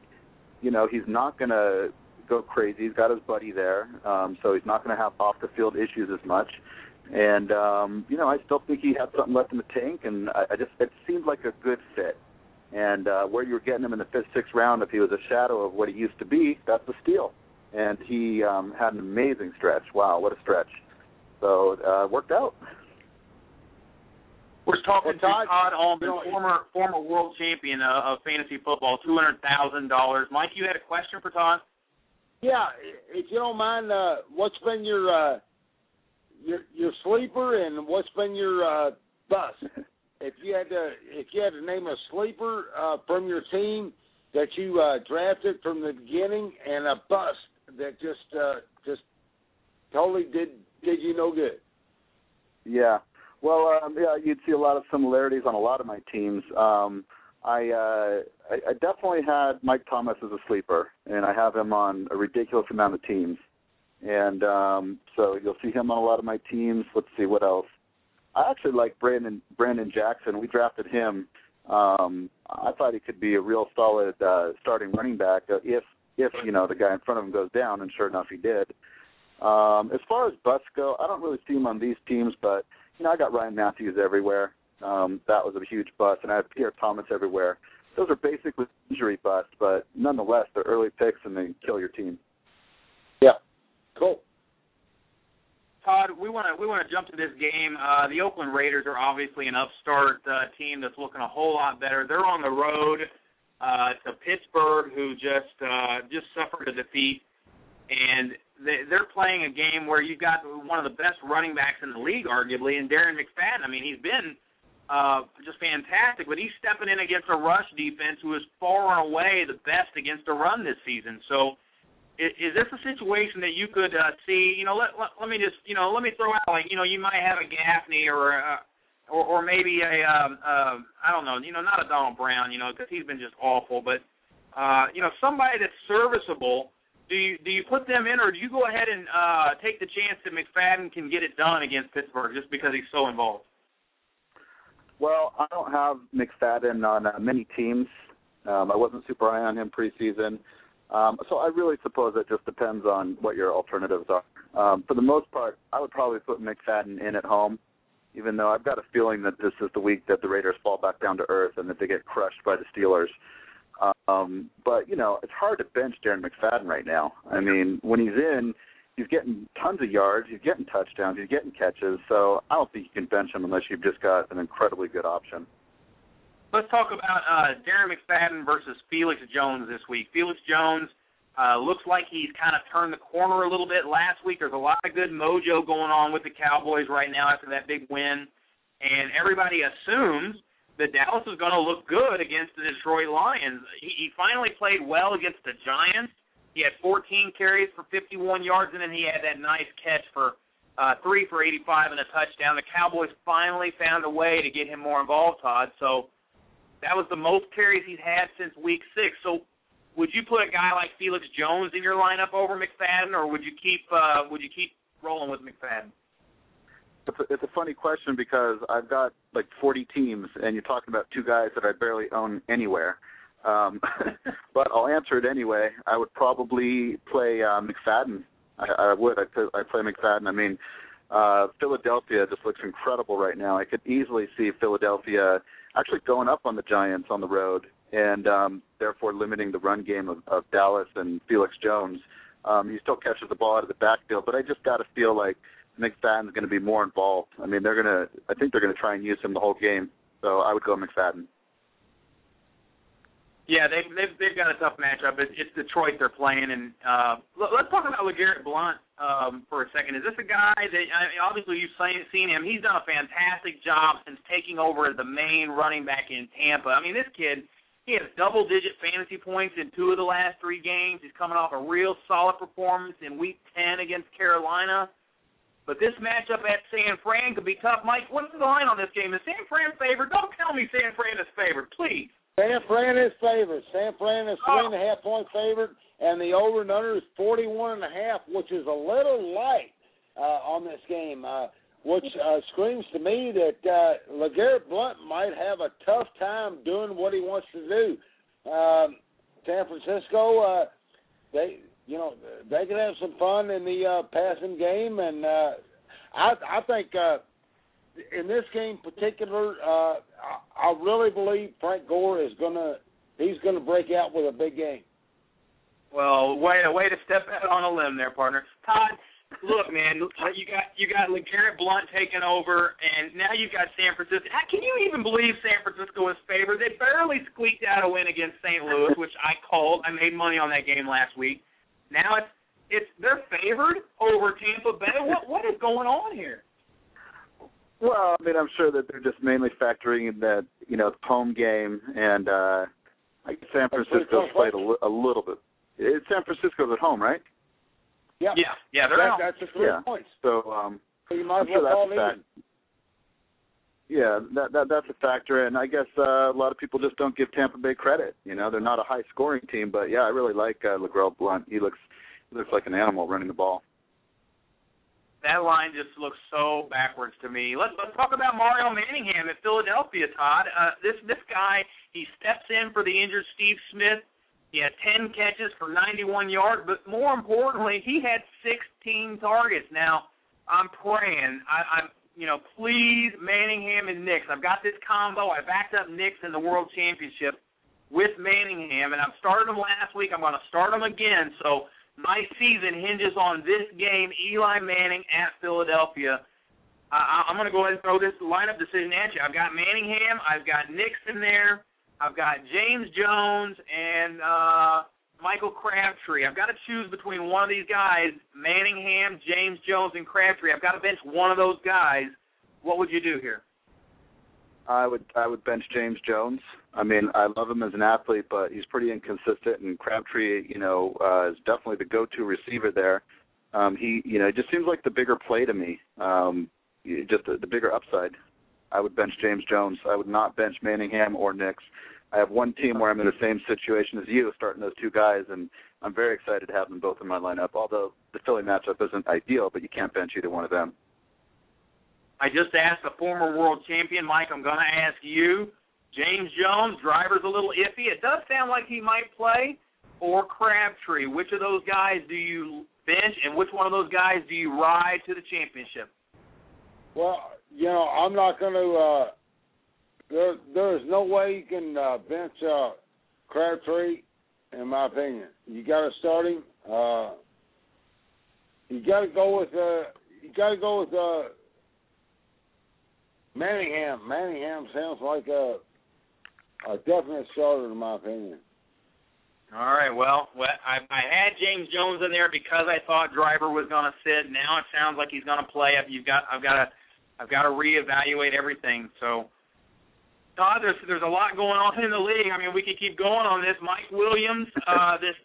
you know, he's not going to go crazy. He's got his buddy there, um, so he's not going to have off the field issues as much. And um, you know, I still think he had something left in the tank, and I, I just it seemed like a good fit. And uh, where you were getting him in the fifth, sixth round, if he was a shadow of what he used to be, that's a steal. And he um, had an amazing stretch. Wow, what a stretch! So uh, worked out. We're talking Well, Todd, to Todd Ullman, you know- former former world champion uh, of fantasy football, two hundred thousand dollars. Mike, you had a question for Todd? Yeah, if you don't mind, uh, what's been your uh, your your sleeper and what's been your uh, bust? If you had to if you had to name a sleeper uh, from your team that you uh, drafted from the beginning and a bust that just uh, just totally did did you no good. Yeah. Well, um, yeah, you'd see a lot of similarities on a lot of my teams. Um, I, uh, I I definitely had Mike Thomas as a sleeper, and I have him on a ridiculous amount of teams. And um, so you'll see him on a lot of my teams. Let's see what else. I actually like Brandon Brandon Jackson. We drafted him. Um, I thought he could be a real solid uh, starting running back uh, if if you know the guy in front of him goes down, and sure enough he did. Um, as far as busts go, I don't really see him on these teams, but you know I got Ryan Mathews everywhere. Um, that was a huge bust, and I have Pierre Thomas everywhere. Those are basically injury busts, but nonetheless they're early picks and they kill your team. Yeah. Cool. Todd, we want to we want to jump to this game. Uh, the Oakland Raiders are obviously an upstart uh, team that's looking a whole lot better. They're on the road uh, to Pittsburgh, who just uh, just suffered a defeat, and they, they're playing a game where you've got one of the best running backs in the league, arguably, and Darren McFadden. I mean, he's been uh, just fantastic, but he's stepping in against a rush defense who is far and away the best against a run this season. So is, is this a situation that you could uh, see? You know, let, let let me just you know let me throw out like you know you might have a Gaffney or a, or or maybe a um, uh, I don't know you know not a Donald Brown you know because he's been just awful, but uh, you know somebody that's serviceable. Do you do you put them in, or do you go ahead and uh, take the chance that McFadden can get it done against Pittsburgh just because he's so involved? Well, I don't have McFadden on uh, many teams. Um, I wasn't super high on him preseason. Um, so I really suppose it just depends on what your alternatives are. Um, for the most part, I would probably put McFadden in at home, even though I've got a feeling that this is the week that the Raiders fall back down to earth and that they get crushed by the Steelers. Um, but you know, it's hard to bench Darren McFadden right now. I mean, when he's in, he's getting tons of yards, he's getting touchdowns, he's getting catches. So I don't think you can bench him unless you've just got an incredibly good option. Let's talk about uh, Darren McFadden versus Felix Jones this week. Felix Jones uh, looks like he's kind of turned the corner a little bit. Last week, there's a lot of good mojo going on with the Cowboys right now after that big win, and everybody assumes that Dallas is going to look good against the Detroit Lions. He, he finally played well against the Giants. He had 14 carries for 51 yards, and then he had that nice catch for uh, three for 85 and a touchdown. The Cowboys finally found a way to get him more involved, Todd. So that was the most carries he's had since week six. So would you put a guy like Felix Jones in your lineup over McFadden, or would you keep uh, would you keep rolling with McFadden? It's a, it's a funny question because I've got like 40 teams, and you're talking about two guys that I barely own anywhere. Um, but I'll answer it anyway. I would probably play uh, McFadden. I, I would. I'd play, play McFadden. I mean, uh, Philadelphia just looks incredible right now. I could easily see Philadelphia actually going up on the Giants on the road and um, therefore limiting the run game of, of Dallas and Felix Jones. Um, he still catches the ball out of the backfield, but I just got to feel like McFadden's going to be more involved. I mean, they're going to. I think they're going to try and use him the whole game. So I would go McFadden. Yeah, they've they've they've got a tough matchup. It's, it's Detroit they're playing, and uh, let's talk about LeGarrette Blount um, for a second. Is this a guy that I mean, obviously you've seen, seen him? He's done a fantastic job since taking over the main running back in Tampa. I mean, this kid he has double-digit fantasy points in two of the last three games. He's coming off a real solid performance in Week 10 against Carolina. But this matchup at San Fran could be tough. Mike, what's the line on this game? Is San Fran favored? Don't tell me San Fran is favored, please. San Fran is favored. San Fran is three and a half point favorite, and the over and under is forty one and a half, which is a little light uh, on this game. Uh, which uh, screams to me that uh, LeGarrette Blount might have a tough time doing what he wants to do. Um, San Francisco, uh, they you know they can have some fun in the uh, passing game, and uh, I I think uh, in this game particular, uh, I, I really believe Frank Gore is gonna he's gonna break out with a big game. Well, way way to step out on a limb there, partner. Todd, look, man, you got you got LeGarrette Blount taking over, and now you've got San Francisco. How can you even believe San Francisco is favored? They barely squeaked out a win against St. Louis, which I called. I made money on that game last week. Now it's it's they're favored over Tampa Bay. What what is going on here? Well, I mean, I'm sure that they're just mainly factoring in that you know home game, and uh I guess San Francisco's played a, li- a little bit. It's San Francisco's at home, right? Yeah, Yeah, yeah, they're that, out. that's a three Yeah. points. So um, So you might I'm as sure well that's call a fact. Yeah, that that that's a factor, and I guess uh, a lot of people just don't give Tampa Bay credit. You know, they're not a high scoring team, but yeah, I really like uh, LeGarrette Blount. He looks he looks like an animal running the ball. That line just looks so backwards to me. Let's let's talk about Mario Manningham at Philadelphia, Todd. Uh, this this guy, he steps in for the injured Steve Smith. He had 10 catches for 91 yards, but more importantly, he had 16 targets. Now, I'm praying. I, I'm, you know, please Manningham and Nicks. I've got this combo. I backed up Nicks in the World Championship with Manningham, and I've started him last week. I'm going to start him again. So my season hinges on this game, Eli Manning at Philadelphia. I, I'm going to go ahead and throw this lineup decision at you. I've got Manningham. I've got Nicks in there. I've got James Jones and uh, Michael Crabtree. I've got to choose between one of these guys, Manningham, James Jones, and Crabtree. I've got to bench one of those guys. What would you do here? I would I would bench James Jones. I mean, I love him as an athlete, but he's pretty inconsistent. And Crabtree, you know, uh, is definitely the go-to receiver there. Um, he, you know, it just seems like the bigger play to me. Um, just the, the bigger upside. I would bench James Jones. I would not bench Manningham or Nicks. I have one team where I'm in the same situation as you, starting those two guys, and I'm very excited to have them both in my lineup. Although the Philly matchup isn't ideal, but you can't bench either one of them. I just asked a former world champion, Mike. I'm going to ask you. James Jones, Driver's a little iffy. It does sound like he might play. Or Crabtree. Which of those guys do you bench, and which one of those guys do you ride to the championship? Well, you know, I'm not going to. Uh, there, there is no way you can uh, bench uh, Crabtree, in my opinion. You got to start him. Uh, you got to go with. Uh, you got to go with uh, Manningham. Manningham sounds like a a definite starter, in my opinion. All right. Well, I, I had James Jones in there because I thought Driver was going to sit. Now it sounds like he's going to play. You've got, I've got to, I've got to reevaluate everything. So, Todd, there's there's a lot going on in the league. I mean, we could keep going on this. Mike Williams, uh, this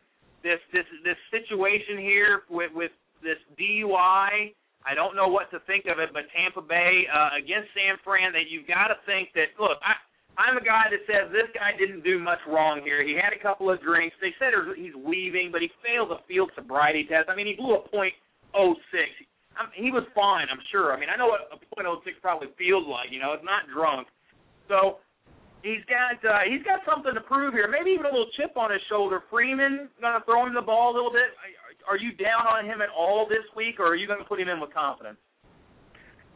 this this this situation here with with this DUI. I don't know what to think of it, but Tampa Bay uh, against San Fran, that you've got to think that. Look, I I'm a guy that says this guy didn't do much wrong here. He had a couple of drinks. They said he's weaving, but he failed a field sobriety test. I mean, he blew a point oh six. I mean, he was fine, I'm sure. I mean, I know what a point oh six probably feels like. You know, it's not drunk. So he's got uh, he's got something to prove here. Maybe even a little chip on his shoulder. Freeman gonna throw him the ball a little bit. Are you down on him at all this week, or are you gonna put him in with confidence?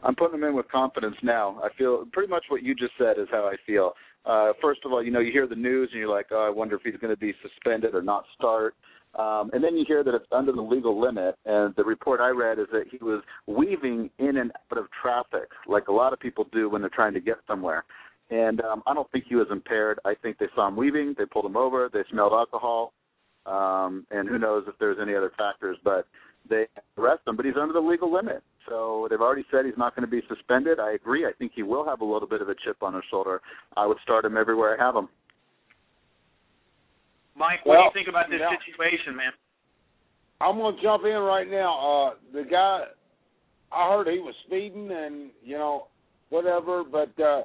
I'm putting him in with confidence now. I feel pretty much what you just said is how I feel. Uh, first of all, you know, you hear the news and you're like, oh, I wonder if he's going to be suspended or not start. Um, and then you hear that it's under the legal limit. And the report I read is that he was weaving in and out of traffic, like a lot of people do when they're trying to get somewhere. And um, I don't think he was impaired. I think they saw him weaving. They pulled him over. They smelled alcohol. Um, and who knows if there's any other factors, but they arrest him. But he's under the legal limit. So they've already said he's not going to be suspended. I agree. I think he will have a little bit of a chip on his shoulder. I would start him everywhere I have him. Mike, what Well, do you think about this yeah. situation, man? I'm gonna jump in right now. Uh, the guy, I heard he was speeding and you know whatever, but uh,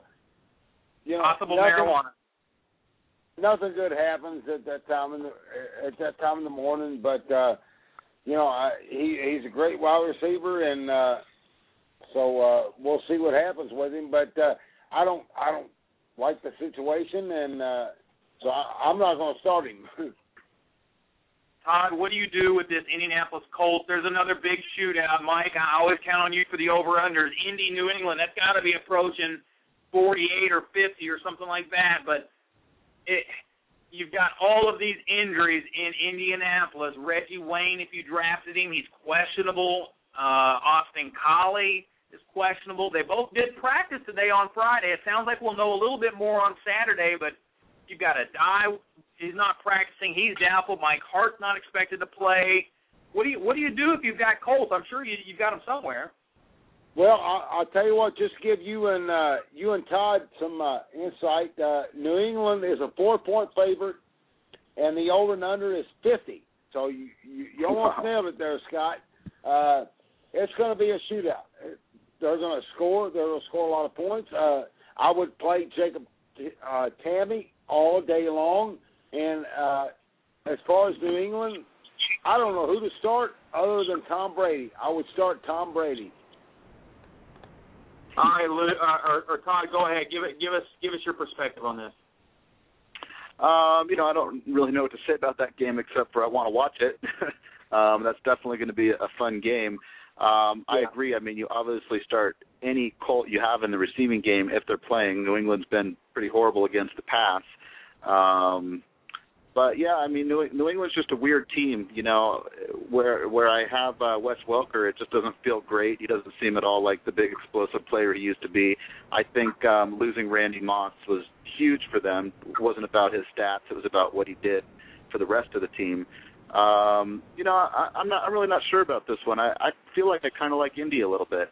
you know Possible nothing, marijuana. Nothing good happens at that time in the at that time in the morning, but uh, you know I, he he's a great wide receiver, and uh, so uh, we'll see what happens with him. But uh, I don't I don't like the situation, and uh, so I, I'm not going to start him. Todd, what do you do with this Indianapolis Colts? There's another big shootout. Mike, I always count on you for the over-unders. Indy, New England, that's got to be approaching 48 or 50 or something like that. But it, you've got all of these injuries in Indianapolis. Reggie Wayne, if you drafted him, he's questionable. Uh, Austin Collie is questionable. They both did practice today on Friday. It sounds like we'll know a little bit more on Saturday, but you've got Addai. He's not practicing. He's doubtful. Mike Hart's not expected to play. What do you What do you do if you've got Colts? I'm sure you, you've got him somewhere. Well, I, I'll tell you what. Just give you and uh, you and Todd some uh, insight. Uh, New England is a four-point favorite, and the over and under is fifty. So you you, you almost Wow. nailed it there, Scott. Uh, it's going to be a shootout. They're going to score. They're going to score a lot of points. Uh, I would play Jacob uh, Tamme all day long. And uh, as far as New England, I don't know who to start other than Tom Brady. I would start Tom Brady. All right, Lou, uh, or, or Todd, go ahead. Give it. Give us. Give us your perspective on this. Um, you know, I don't really know what to say about that game except for I want to watch it. um, that's definitely going to be a fun game. Um, I agree. I mean, you obviously start any Colt you have in the receiving game if they're playing. New England's been pretty horrible against the pass. Um, but yeah, I mean, New, New England's just a weird team. You know, where where I have uh, Wes Welker, it just doesn't feel great. He doesn't seem at all like the big explosive player he used to be. I think um, losing Randy Moss was huge for them. It wasn't about his stats; it was about what he did for the rest of the team. Um, you know, I, I'm not. I'm really not sure about this one. I, I feel like I kind of like Indy a little bit.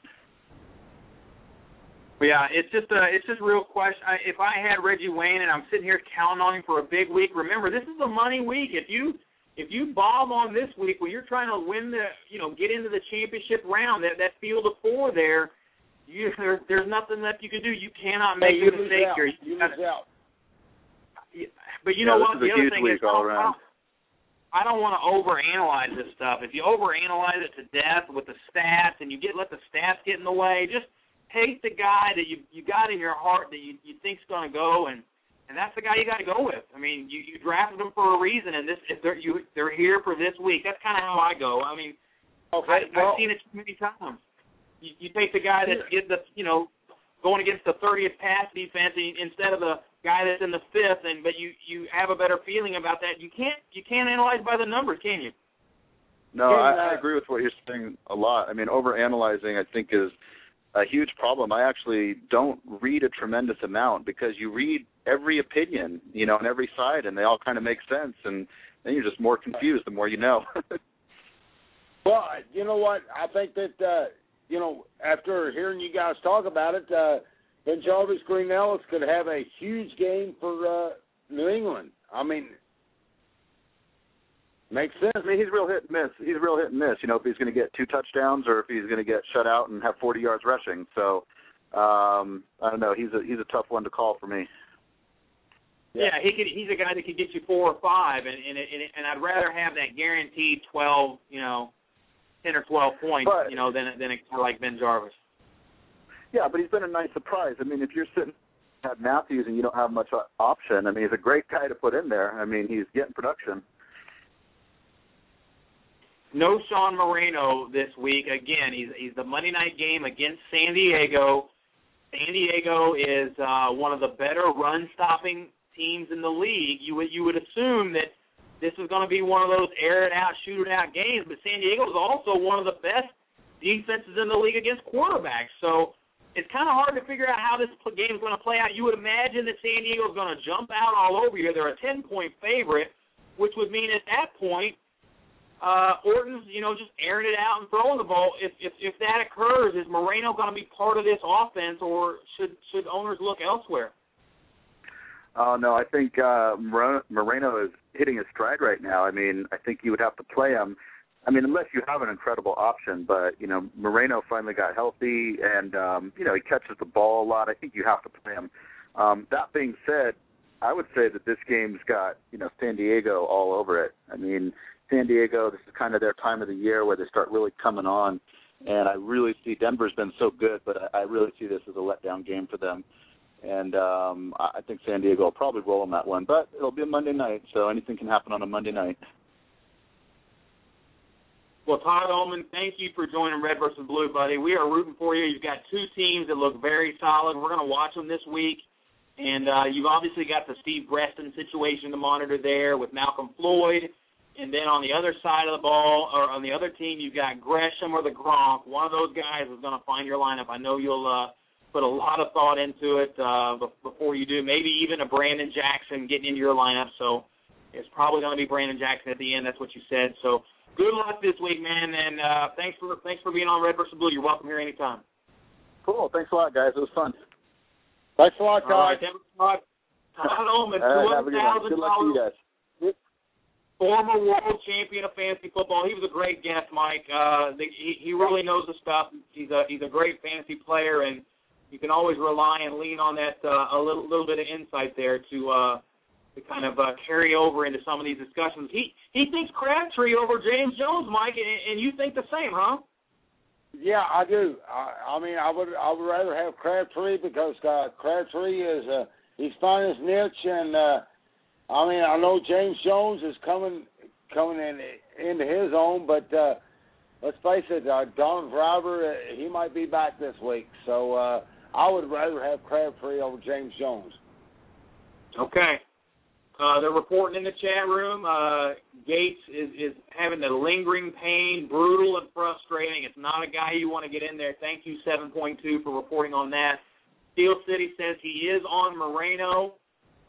Yeah, it's just a it's just a real question. I, if I had Reggie Wayne and I'm sitting here counting on him for a big week, remember this is a money week. If you if you bomb on this week when you're trying to win the you know get into the championship round that that field of four there, you there, there's nothing left you can do. You cannot make Hey, you a mistake out. here. You gotta- lose out. But you Yeah, know this what? is The other thing is, all around. I don't want to overanalyze this stuff. If you overanalyze it to death with the stats and you get let the stats get in the way, just take the guy that you you got in your heart that you you think's going to go and and that's the guy you got to go with. I mean, you you drafted them for a reason, and this if they're you they're here for this week. That's kind of how I go. I mean, Okay, I, well, I've seen it too many times. You, you take the guy that's get the you know going against the 30th pass defense and, instead of the guy that's in the fifth, and but you you have a better feeling about that. You can't you can't analyze by the numbers, can you? No, I, I agree with what you're saying a lot. I mean, overanalyzing, I think, is a huge problem. I actually don't read a tremendous amount because you read every opinion, you know, on every side, and they all kind of make sense, and then you're just more confused the more you know. Well, you know what? I think that uh, you know after hearing you guys talk about it, uh, BenJarvus Green-Ellis could have a huge game for uh, New England. I mean, makes sense. I mean, he's real hit and miss. He's real hit and miss. You know, if he's going to get two touchdowns or if he's going to get shut out and have 40 yards rushing. So, um, I don't know. He's a he's a tough one to call for me. Yeah, he could. He's a guy that could get you four or five, and and and, and I'd rather have that guaranteed twelve, you know, ten or twelve points, But- you know, than than a guy like BenJarvus. Yeah, but he's been a nice surprise. I mean, if you're sitting at Matthews and you don't have much option, I mean, he's a great guy to put in there. I mean, he's getting production. No Sean Moreno this week. Again, he's he's the Monday night game against San Diego. San Diego is uh, one of the better run stopping teams in the league. You would you would assume that this is going to be one of those air it out, shoot it out games. But San Diego is also one of the best defenses in the league against quarterbacks. So it's kind of hard to figure out how this game is going to play out. You would imagine that San Diego is going to jump out all over you. They're a 10 point favorite, which would mean at that point uh, Orton's, you know, just airing it out and throwing the ball. If if if that occurs, is Moreno going to be part of this offense, or should should owners look elsewhere? Oh no, I think uh, Moreno is hitting his stride right now. I mean, I think you would have to play him. I mean, unless you have an incredible option, but you know, Moreno finally got healthy, and um, you know, he catches the ball a lot. I think you have to play him. Um, that being said, I would say that this game's got you know San Diego all over it. I mean, San Diego, this is kind of their time of the year where they start really coming on. And I really see Denver's been so good, but I, really see this as a letdown game for them. And um, I think San Diego will probably roll on that one, but it'll be a Monday night, so anything can happen on a Monday night. Well, Todd Ullman, thank you for joining Red versus Blue, buddy. We are rooting for you. You've got two teams that look very solid. We're going to watch them this week. And uh, you've obviously got the Steve Breaston situation to monitor there with Malcom Floyd. And then on the other side of the ball, or on the other team, you've got Gresham or the Gronk. One of those guys is going to find your lineup. I know you'll uh, put a lot of thought into it uh, before you do. Maybe even a Brandon Jackson getting into your lineup. So it's probably going to be Brandon Jackson at the end. That's what you said. So good luck this week, man. And uh, thanks for thanks for being on Red versus Blue. You're welcome here anytime. Cool. Thanks a lot, guys. It was fun. Thanks a lot, guys. All right, Todd Ullman, two hundred thousand dollars former world champion of fantasy football. He was a great guest, Mike. Uh, he, he really knows the stuff. He's a he's a great fantasy player, and you can always rely and lean on that uh, a little little bit of insight there to uh, to kind of uh, carry over into some of these discussions. He he thinks Crabtree over James Jones, Mike, and, and you think the same, huh? Yeah, I do. I, I mean, I would I would rather have Crabtree because uh, Crabtree is uh, he's found his niche and. uh I mean, I know James Jones is coming coming in into his own, but uh, let's face it, uh, Don Driver uh, he might be back this week, so uh, I would rather have Crabtree over James Jones. Okay. Uh, they're reporting in the chat room. Uh, Gates is, is having the lingering pain, brutal and frustrating. It's not a guy you want to get in there. Thank you, 7.2, for reporting on that. Steel City says he is on Moreno.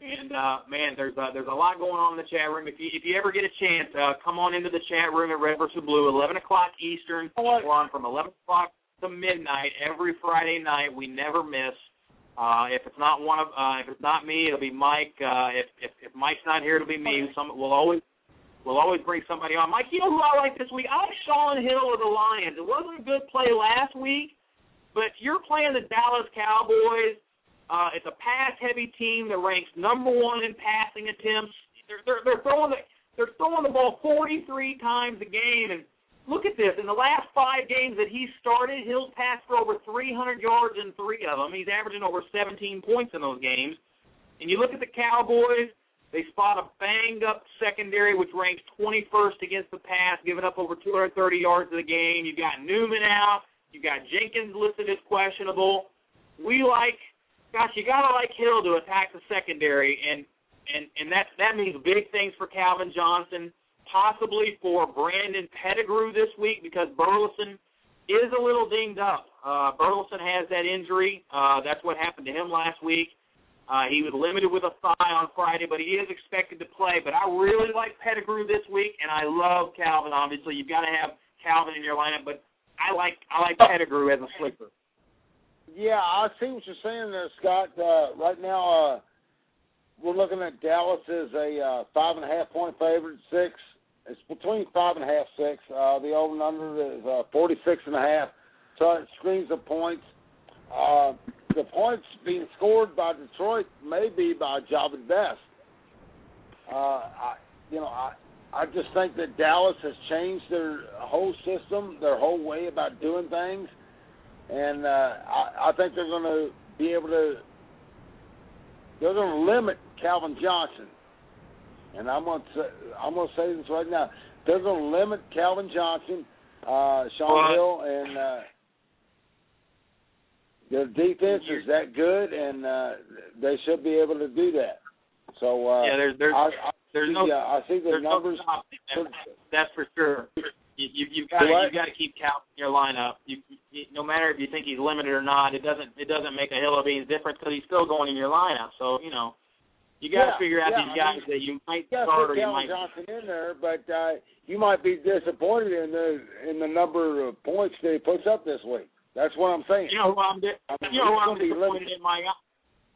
And uh, man, there's uh, there's a lot going on in the chat room. If you if you ever get a chance, uh, come on into the chat room at Red vs Blue, 11 o'clock Eastern. We're on from 11 o'clock to midnight every Friday night. We never miss. Uh, if it's not one of uh, if it's not me, it'll be Mike. Uh, if, if if Mike's not here, it'll be me. Some we'll always we'll always bring somebody on. Mike, you know who I like this week? I like Shaun Hill of the Lions. It wasn't a good play last week, but you're playing the Dallas Cowboys uh, it's a pass-heavy team that ranks number one in passing attempts. They're, they're, they're throwing the they're throwing the ball 43 times a game, and look at this. In the last five games that he started, Hill's passed for over 300 yards in three of them. He's averaging over 17 points in those games. And you look at the Cowboys, they spot a banged up secondary, which ranks 21st against the pass, giving up over 230 yards of the game. You've got Newman out. You've got Jenkins listed as questionable. We like gosh, you gotta like Hill to attack the secondary, and and and that that means big things for Calvin Johnson, possibly for Brandon Pettigrew this week because Burleson is a little dinged up. Uh, Burleson has that injury. Uh, that's what happened to him last week. Uh, he was limited with a thigh on Friday, but he is expected to play. But I really like Pettigrew this week, and I love Calvin. Obviously, you've got to have Calvin in your lineup, but I like I like Pettigrew as a sleeper. Yeah, I see what you're saying there, Scott. Uh, right now, uh, we're looking at Dallas as a uh, five and a half point favorite, six. It's between five and a half, six. Uh, the over and under is uh, 46 and a half. So it screams of points. Uh, the points being scored by Detroit may be by Jahvid Best. Uh, I, you know, I, I just think that Dallas has changed their whole system, their whole way about doing things and uh, I, I think they're going to be able to. They're going to limit Calvin Johnson, and I'm going to say, I'm going to say this right now. they're going to limit Calvin Johnson, uh, Shaun Hill, and uh, their defense is that good, and uh, they should be able to do that. So uh, yeah, there's there's I, I there's see, no uh, I see the numbers. no stopping that. That's for sure. You, you, you've got What? you got to keep count in your lineup. You, you, no matter if you think he's limited or not, it doesn't it doesn't make a hill of beans difference because he's still going in your lineup. So you know, you got to Yeah, figure out yeah, these I guys mean, that you might Yeah, start or you might. Johnson in there, but uh, you might be disappointed in the in the number of points that he puts up this week. That's what I'm saying. You know who I'm di- I mean, you know who I'm disappointed in, Mike.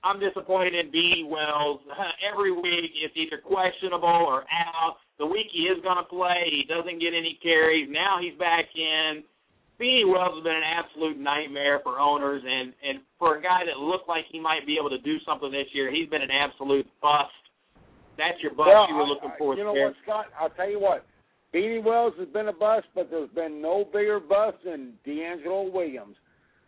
I'm disappointed in B. Wells. Every week it's either questionable or out. The week he is going to play, he doesn't get any carries. Now he's back in. B. Wells has been an absolute nightmare for owners, and and for a guy that looked like he might be able to do something this year, he's been an absolute bust. That's your bust Well, you were I- looking for. You know there. what, Scott? I'll tell you what. Beanie Wells has been a bust, but there's been no bigger bust than DeAngelo Williams.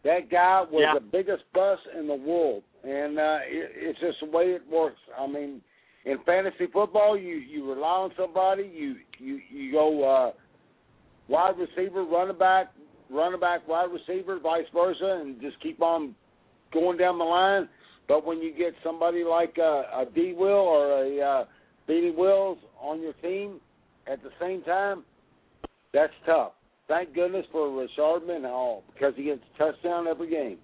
That guy was Yeah. the biggest bust in the world, and uh, it, it's just the way it works. I mean, in fantasy football, you you rely on somebody. You you you go uh, wide receiver, running back, running back, wide receiver, vice versa, and just keep on going down the line. But when you get somebody like uh, a D Will or a uh, Beanie Wills on your team at the same time, that's tough. Thank goodness for Rashard Mendenhall because he gets a touchdown every game.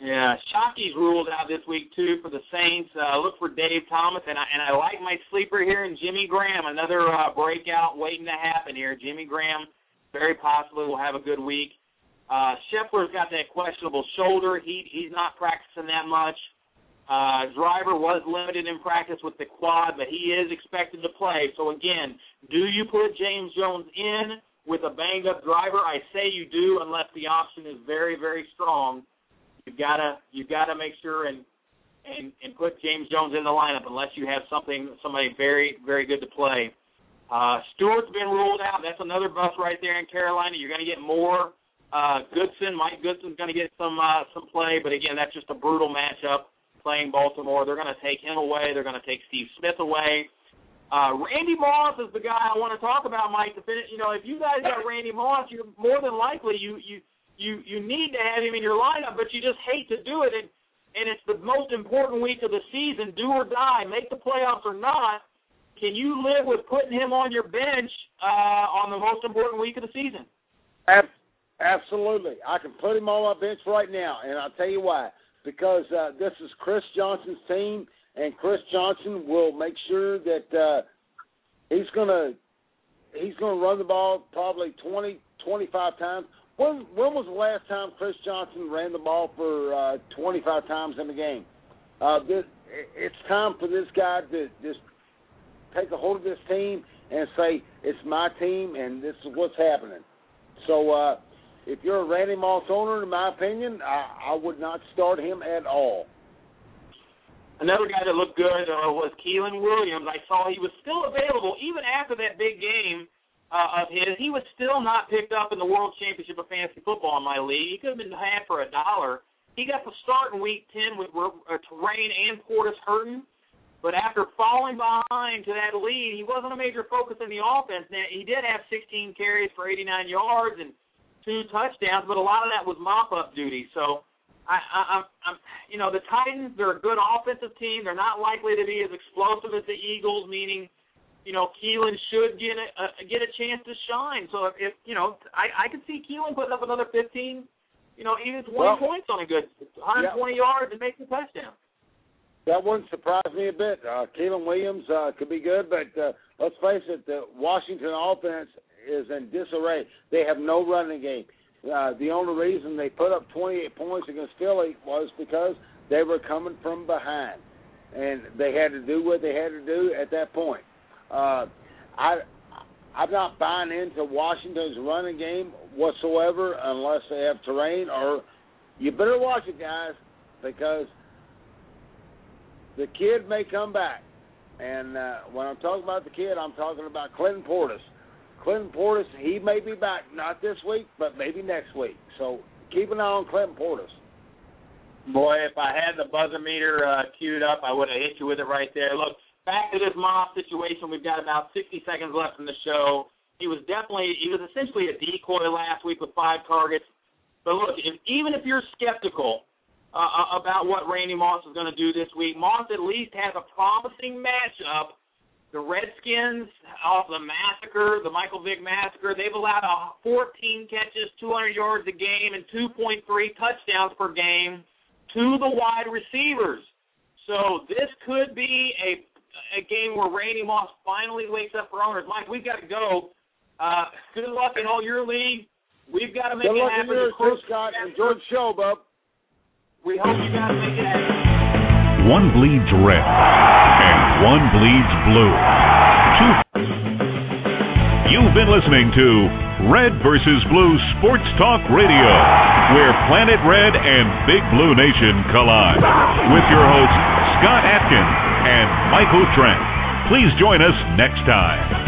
Yeah, Shockey's ruled out this week too for the Saints. Uh, look for Dave Thomas, and I and I like my sleeper here in Jimmy Graham. Another uh, breakout waiting to happen here. Jimmy Graham very possibly will have a good week. Uh, Scheffler's got that questionable shoulder. He he's not practicing that much. Uh, Driver was limited in practice with the quad, but he is expected to play. So again, do you put James Jones in with a banged up Driver? I say you do, unless the option is very very strong you've got to you've got to make sure and and and put James Jones in the lineup unless you have something somebody very very good to play. Uh, Stewart's been ruled out. That's another bust right there in Carolina. You're going to get more. Uh, Goodson, Mike Goodson's going to get some uh, some play, but again, that's just a brutal matchup playing Baltimore. They're going to take him away. They're going to take Steve Smith away. Uh, Randy Moss is the guy I want to talk about, Mike. To finish, you know, if you guys got Randy Moss, you're more than likely you you you you need to have him in your lineup, but you just hate to do it. And and it's the most important week of the season, do or die, make the playoffs or not. Can you live with putting him on your bench uh, on the most important week of the season? Absolutely, I can put him on my bench right now, and I'll tell you why. Because uh, this is Chris Johnson's team, and Chris Johnson will make sure that uh, he's gonna he's gonna run the ball probably twenty twenty five times. When when was the last time Chris Johnson ran the ball for uh, 25 times in the game? Uh, this, it's time for this guy to just take a hold of this team and say it's my team and this is what's happening. So uh, if you're a Randy Moss owner, in my opinion, I, I would not start him at all. Another guy that looked good uh, was Keiland Williams. I saw he was still available even after that big game uh, of his. He was still not picked up in the World Championship of Fantasy Football in my league. He could have been had for a dollar. He got the start in Week 10 with uh, Torain and Portis hurting. But after falling behind to that lead, he wasn't a major focus in the offense. Now, he did have 16 carries for 89 yards and two touchdowns, but a lot of that was mop-up duty. So I, I, I'm, I'm, you know, the Titans. They're a good offensive team. They're not likely to be as explosive as the Eagles. Meaning, you know, Keiland should get a, a get a chance to shine. So if, if you know, I, I could see Keiland putting up another 15, you know, even 20 Well, points on a good 120 yards and make the touchdown. That wouldn't surprise me a bit. Uh, Keiland Williams uh, could be good, but uh, let's face it, the Washington offense is in disarray. They have no running game. Uh, the only reason they put up 28 points against Philly was because they were coming from behind, and they had to do what they had to do at that point. Uh, I I'm not buying into Washington's running game whatsoever unless they have Torain. Or you better watch it, guys, because the kid may come back. And uh, when I'm talking about the kid, I'm talking about Clinton Portis. Clinton Portis, he may be back not this week, but maybe next week. So keep an eye on Clinton Portis. Boy, if I had the buzzer meter uh, queued up, I would have hit you with it right there. Look, back to this Moss situation. We've got about 60 seconds left in the show. He was definitely, he was essentially a decoy last week with five targets. But look, if, even if you're skeptical uh, uh about what Randy Moss is going to do this week, Moss at least has a promising matchup. The Redskins off the massacre, the Michael Vick massacre, they've allowed a 14 catches, 200 yards a game, and 2.3 touchdowns per game to the wide receivers. So this could be a a game where Randy Moss finally wakes up for owners. Mike, we've got to go. Uh, good luck in all your league. We've got to make Good it luck in happen. yours, The crew- Scott. Enjoy the show, bub. We hope you guys make it happen. One bleeds red and one bleeds blue. Two. You've been listening to Red versus Blue Sports Talk Radio, where Planet Red and Big Blue Nation collide. With your host, Scott Atkins and Michael Trent. Please join us next time.